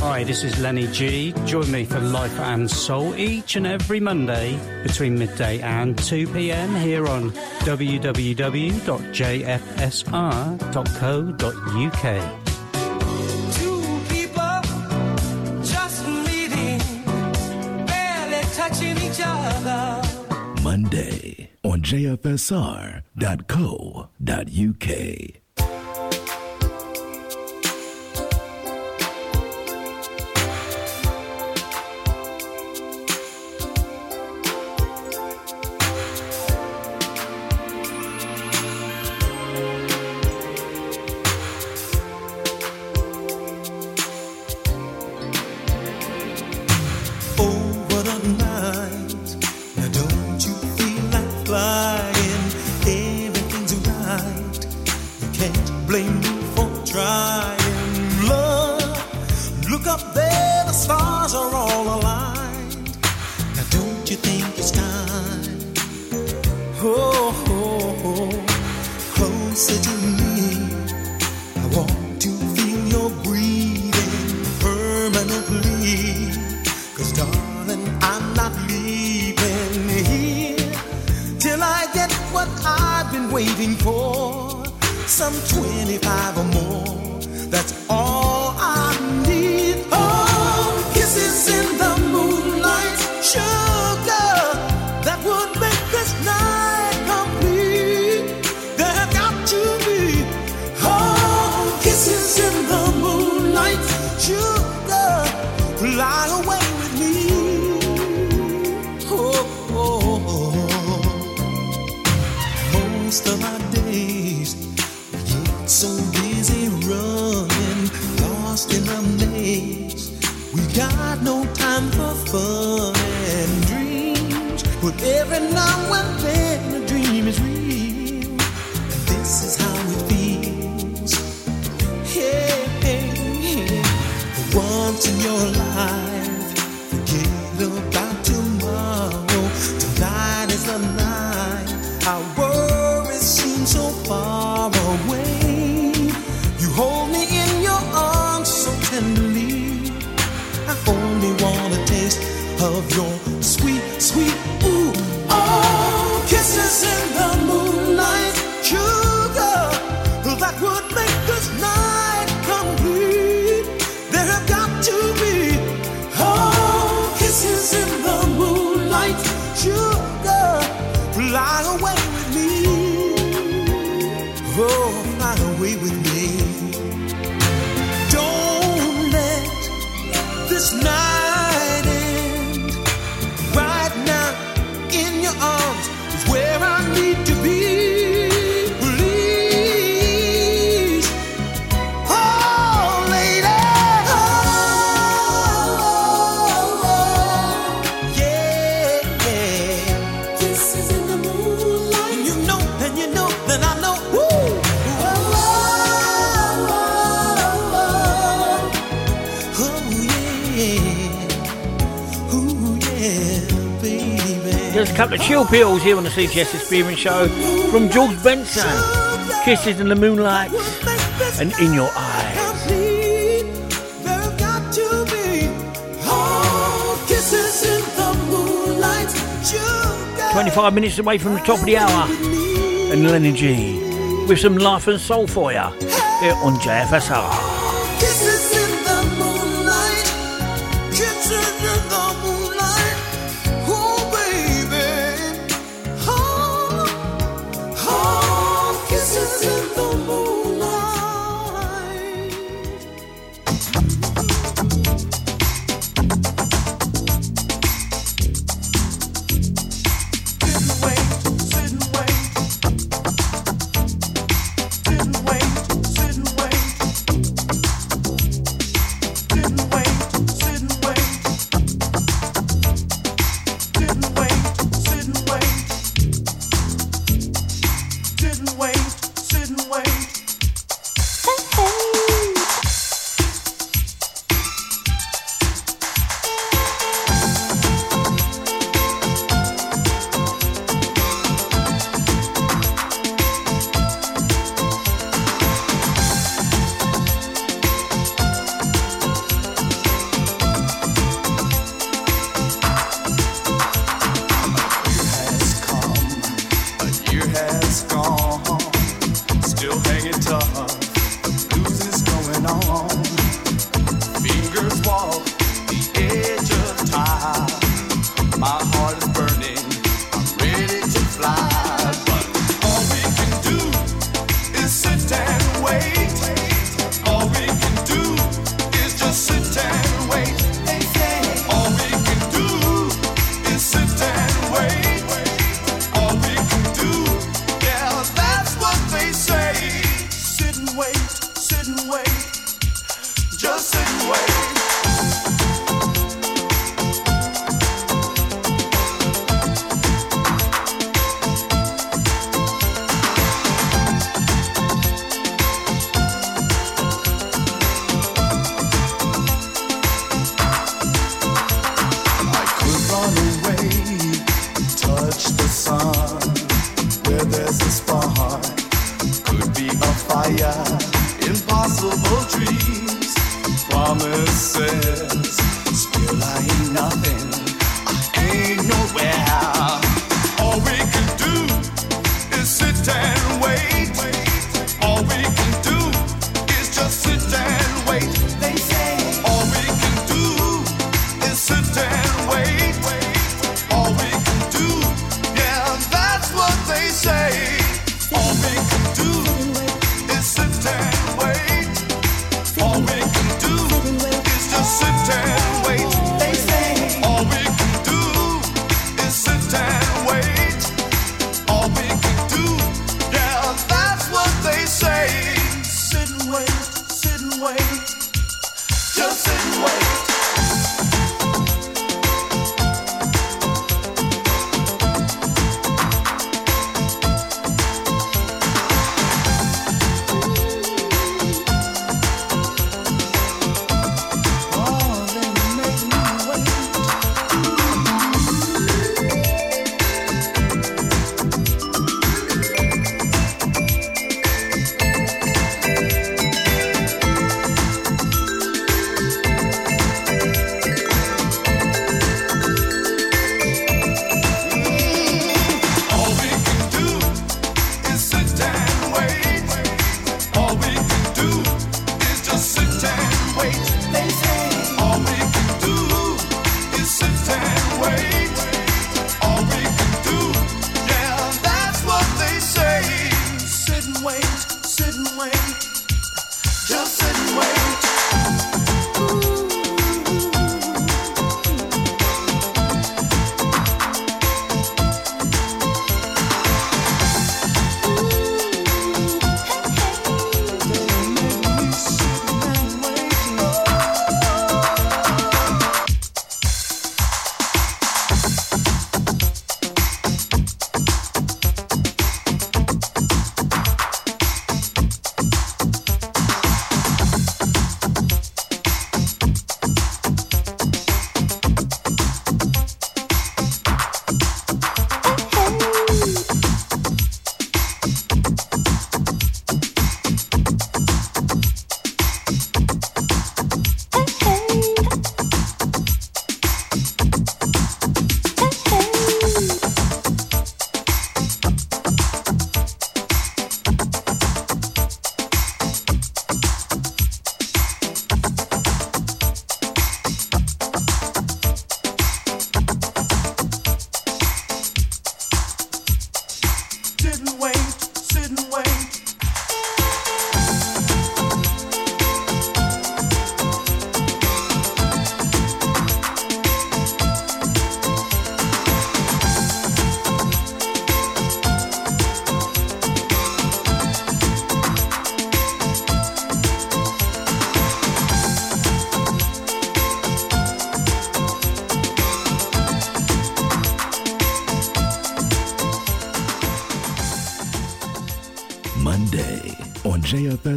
Hi, this is Lenny G. Join me for Life and Soul each and every Monday between midday and 2 pm here on www.jfsr.co.uk. jfsr.co.uk. Pills here on the CTS Experience Show from George Benson. Kisses in the Moonlight and In Your Eyes. Twenty-five minutes away from the top of the hour, and Lenny G with some life and soul for you here on JFSR.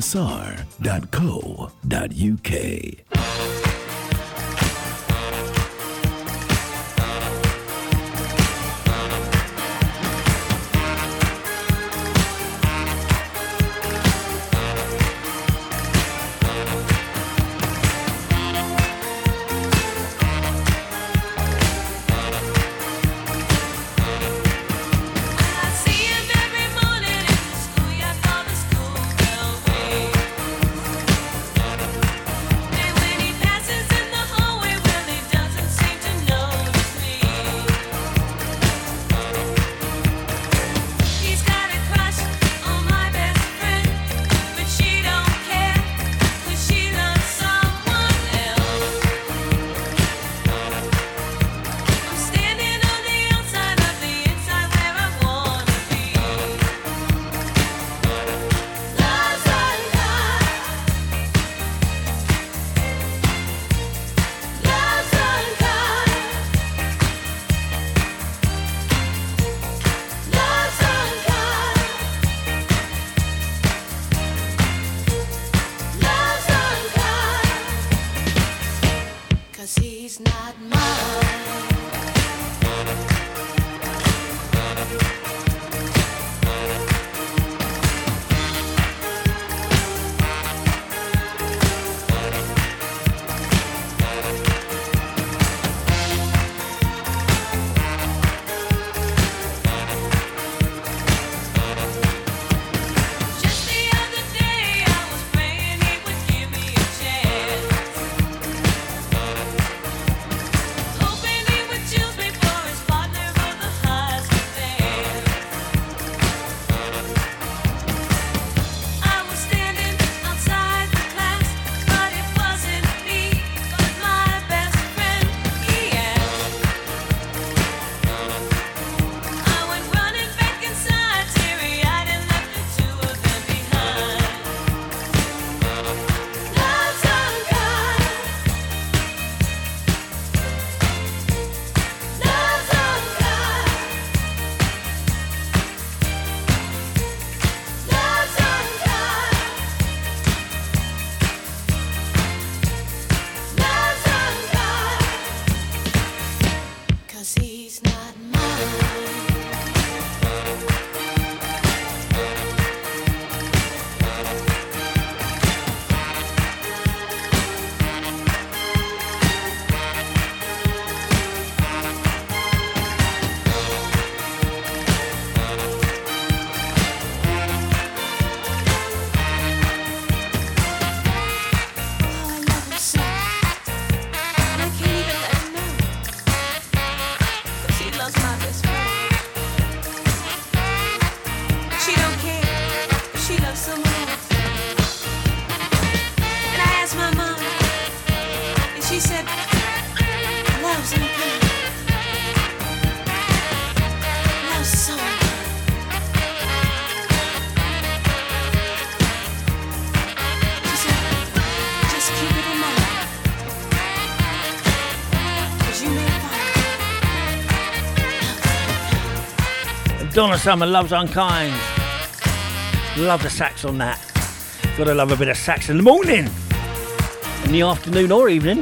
jfsr.co.uk. Donna Summer Love's Unkind. Love the sax on that. Gotta love a bit of sax in the morning, in the afternoon or evening.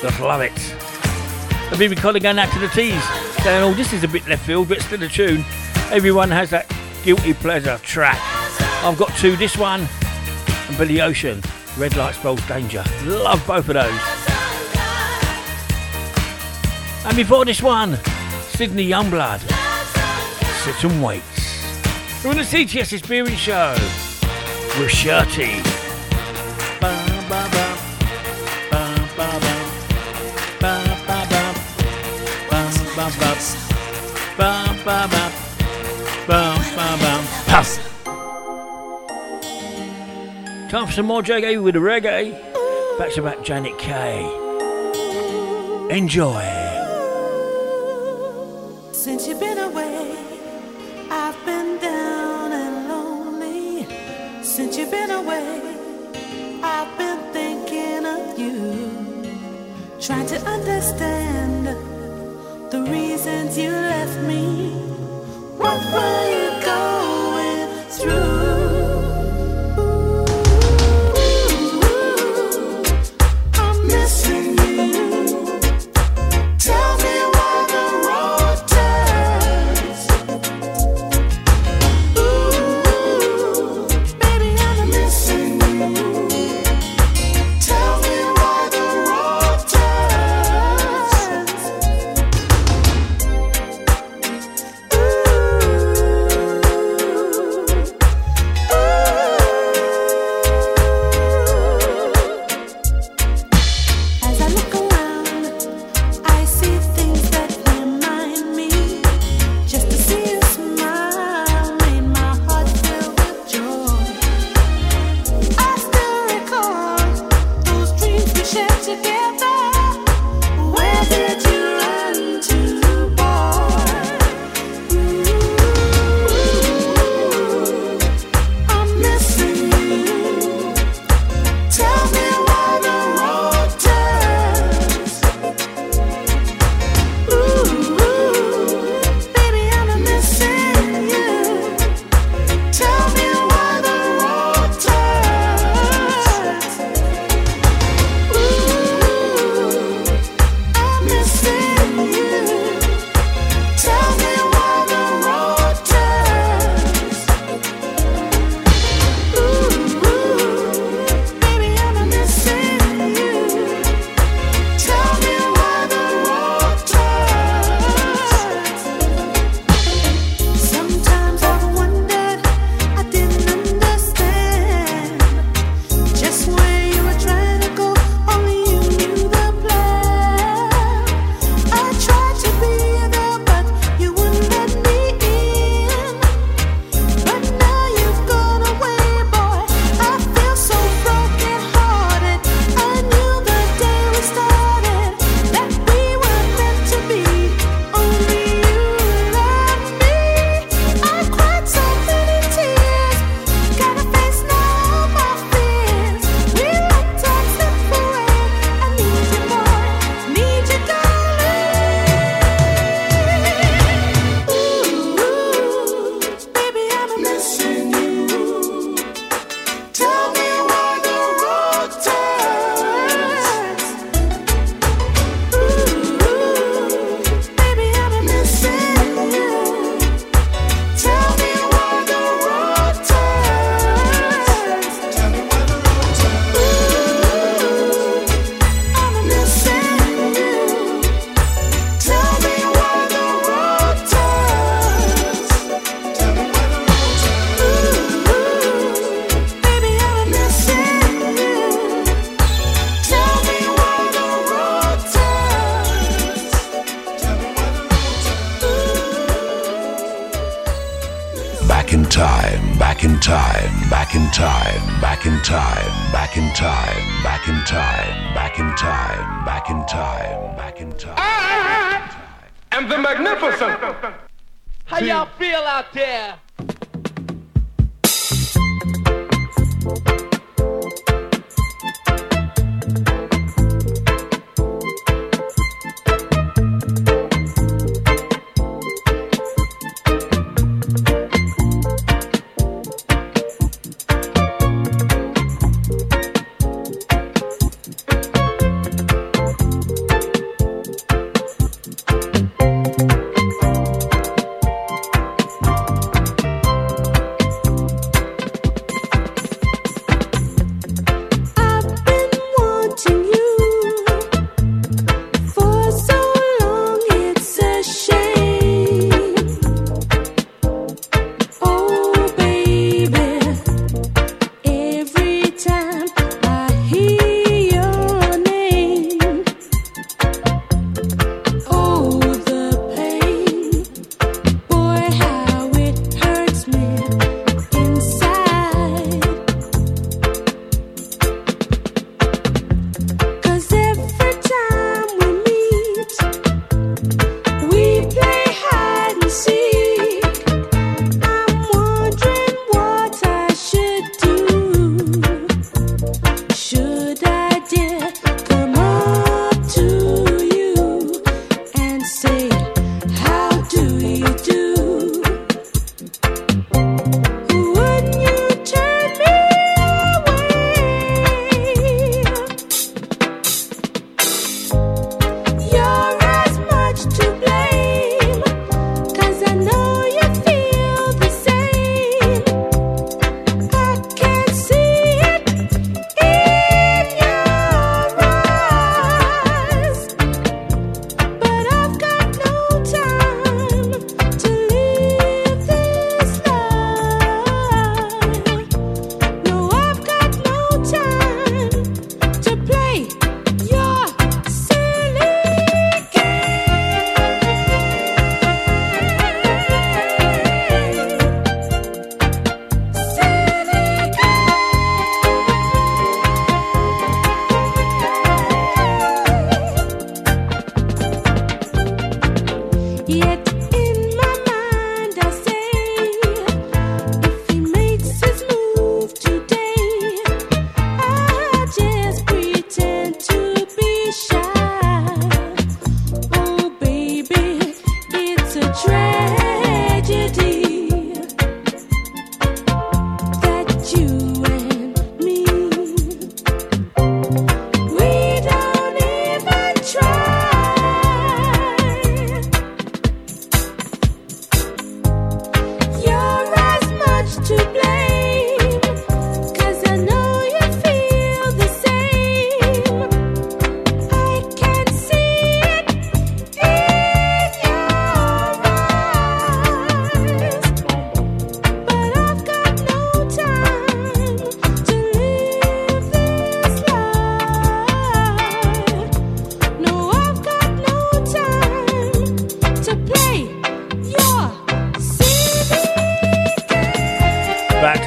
Just love it. A BB Collie going out to the teas, saying, oh, this is a bit left field, but still a tune. Everyone has that guilty pleasure track. I've got two, this one and Billy Ocean. Red light spells danger. Love both of those. And before this one, Sydney Youngblood. Sit and wait. We're on the CTS Experience Show with Shirty. Time for some more reggae with the reggae. Back to back Janet Kay. Enjoy.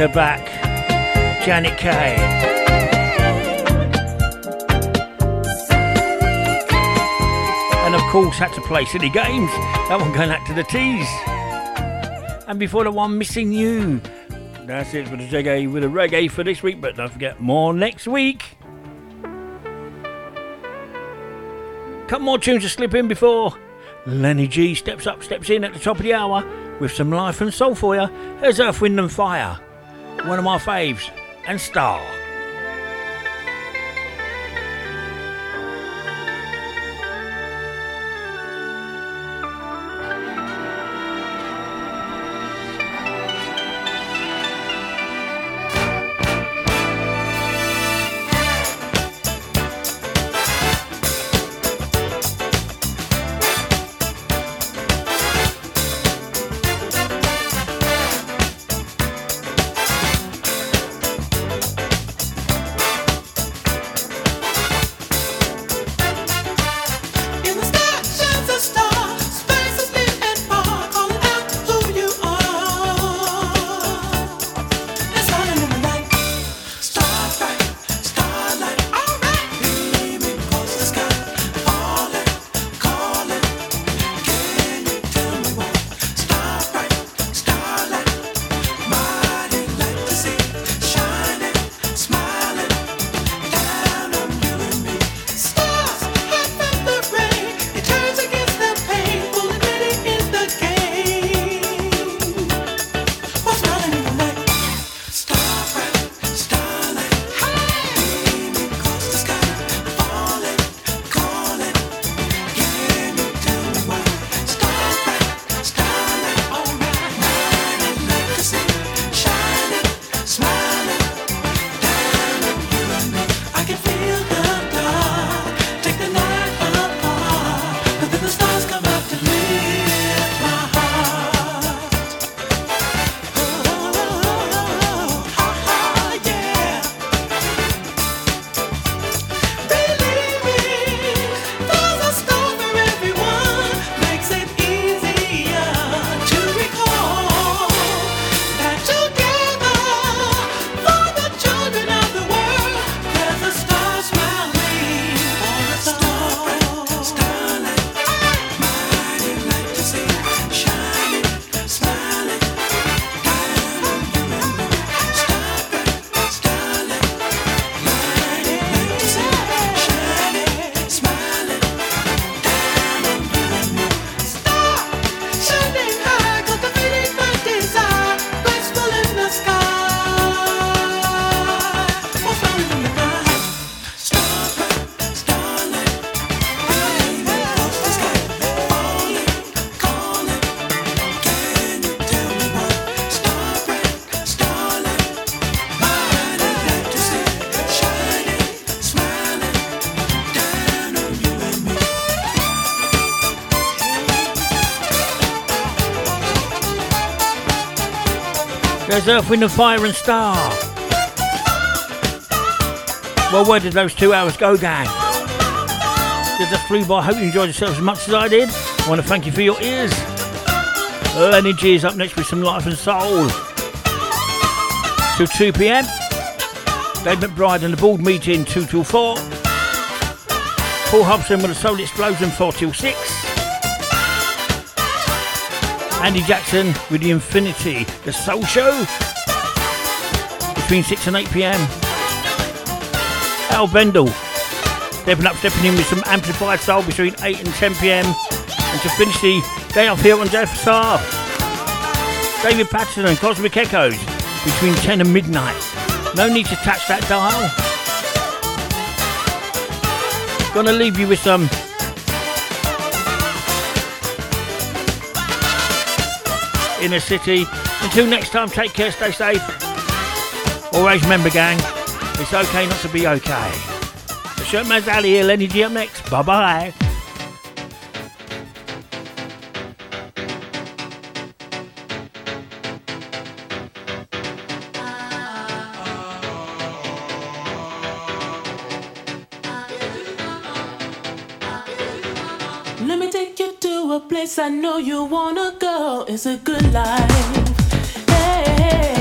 her back, Janet Kay. and of course had to play Silly Games. That one going out to the tees, And before the one missing you. That's it for the reggae with a reggae for this week, but don't forget more next week. Couple more tunes to slip in before Lenny G steps up, steps in at the top of the hour with some life and soul for you. Here's Earth, Wind and Fire one of my faves, and Star. There's Earth, Wind and Fire and Star. Well, where did those two hours go, gang? Did just flew by. Hope you enjoyed yourselves as much as I did. I want to thank you for your ears. G is up next with some life and soul. Till 2 pm. Dave McBride and the board meeting 2 till 4. Paul Hobson with a soul explosion 4 till 6. Andy Jackson with the Infinity, the Soul Show. Between 6 and 8 pm. Al Bendel stepping up, stepping in with some amplified soul between 8 and 10 pm. And to finish the day off here on JFSR, David Patterson and Cosmic Echoes between 10 and midnight. No need to touch that dial. Gonna leave you with some inner city. Until next time, take care, stay safe. Always remember, gang, it's okay not to be okay. The Shirtman's Alley here, Lenny G up next. Bye bye. Place I know you wanna go. It's a good life. Hey,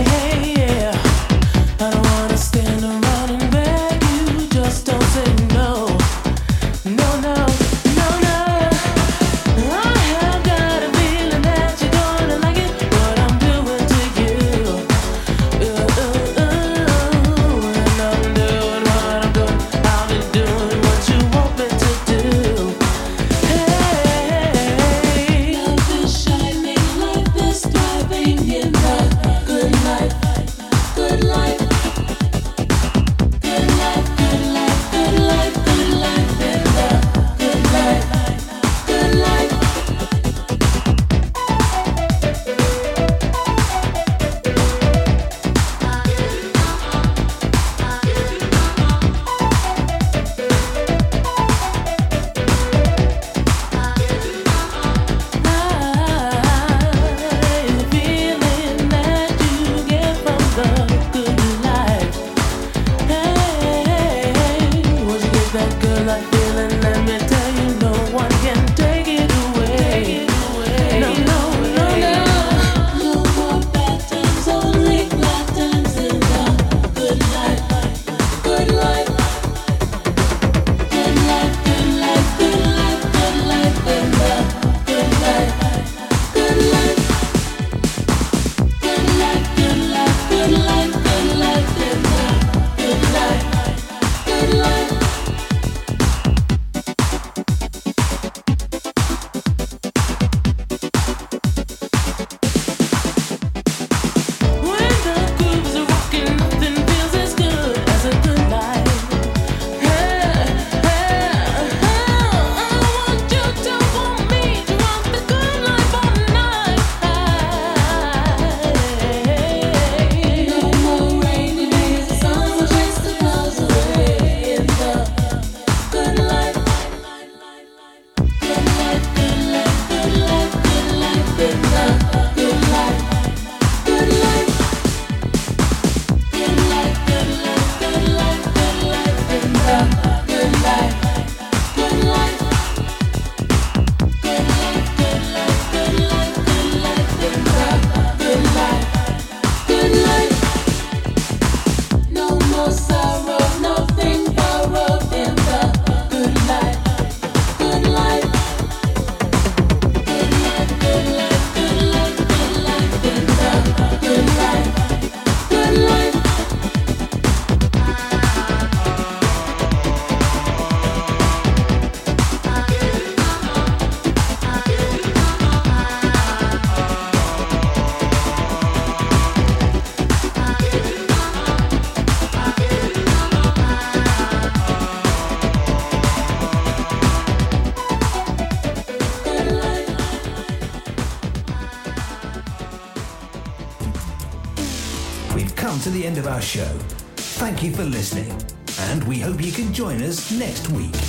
for listening, and we hope you can join us next week.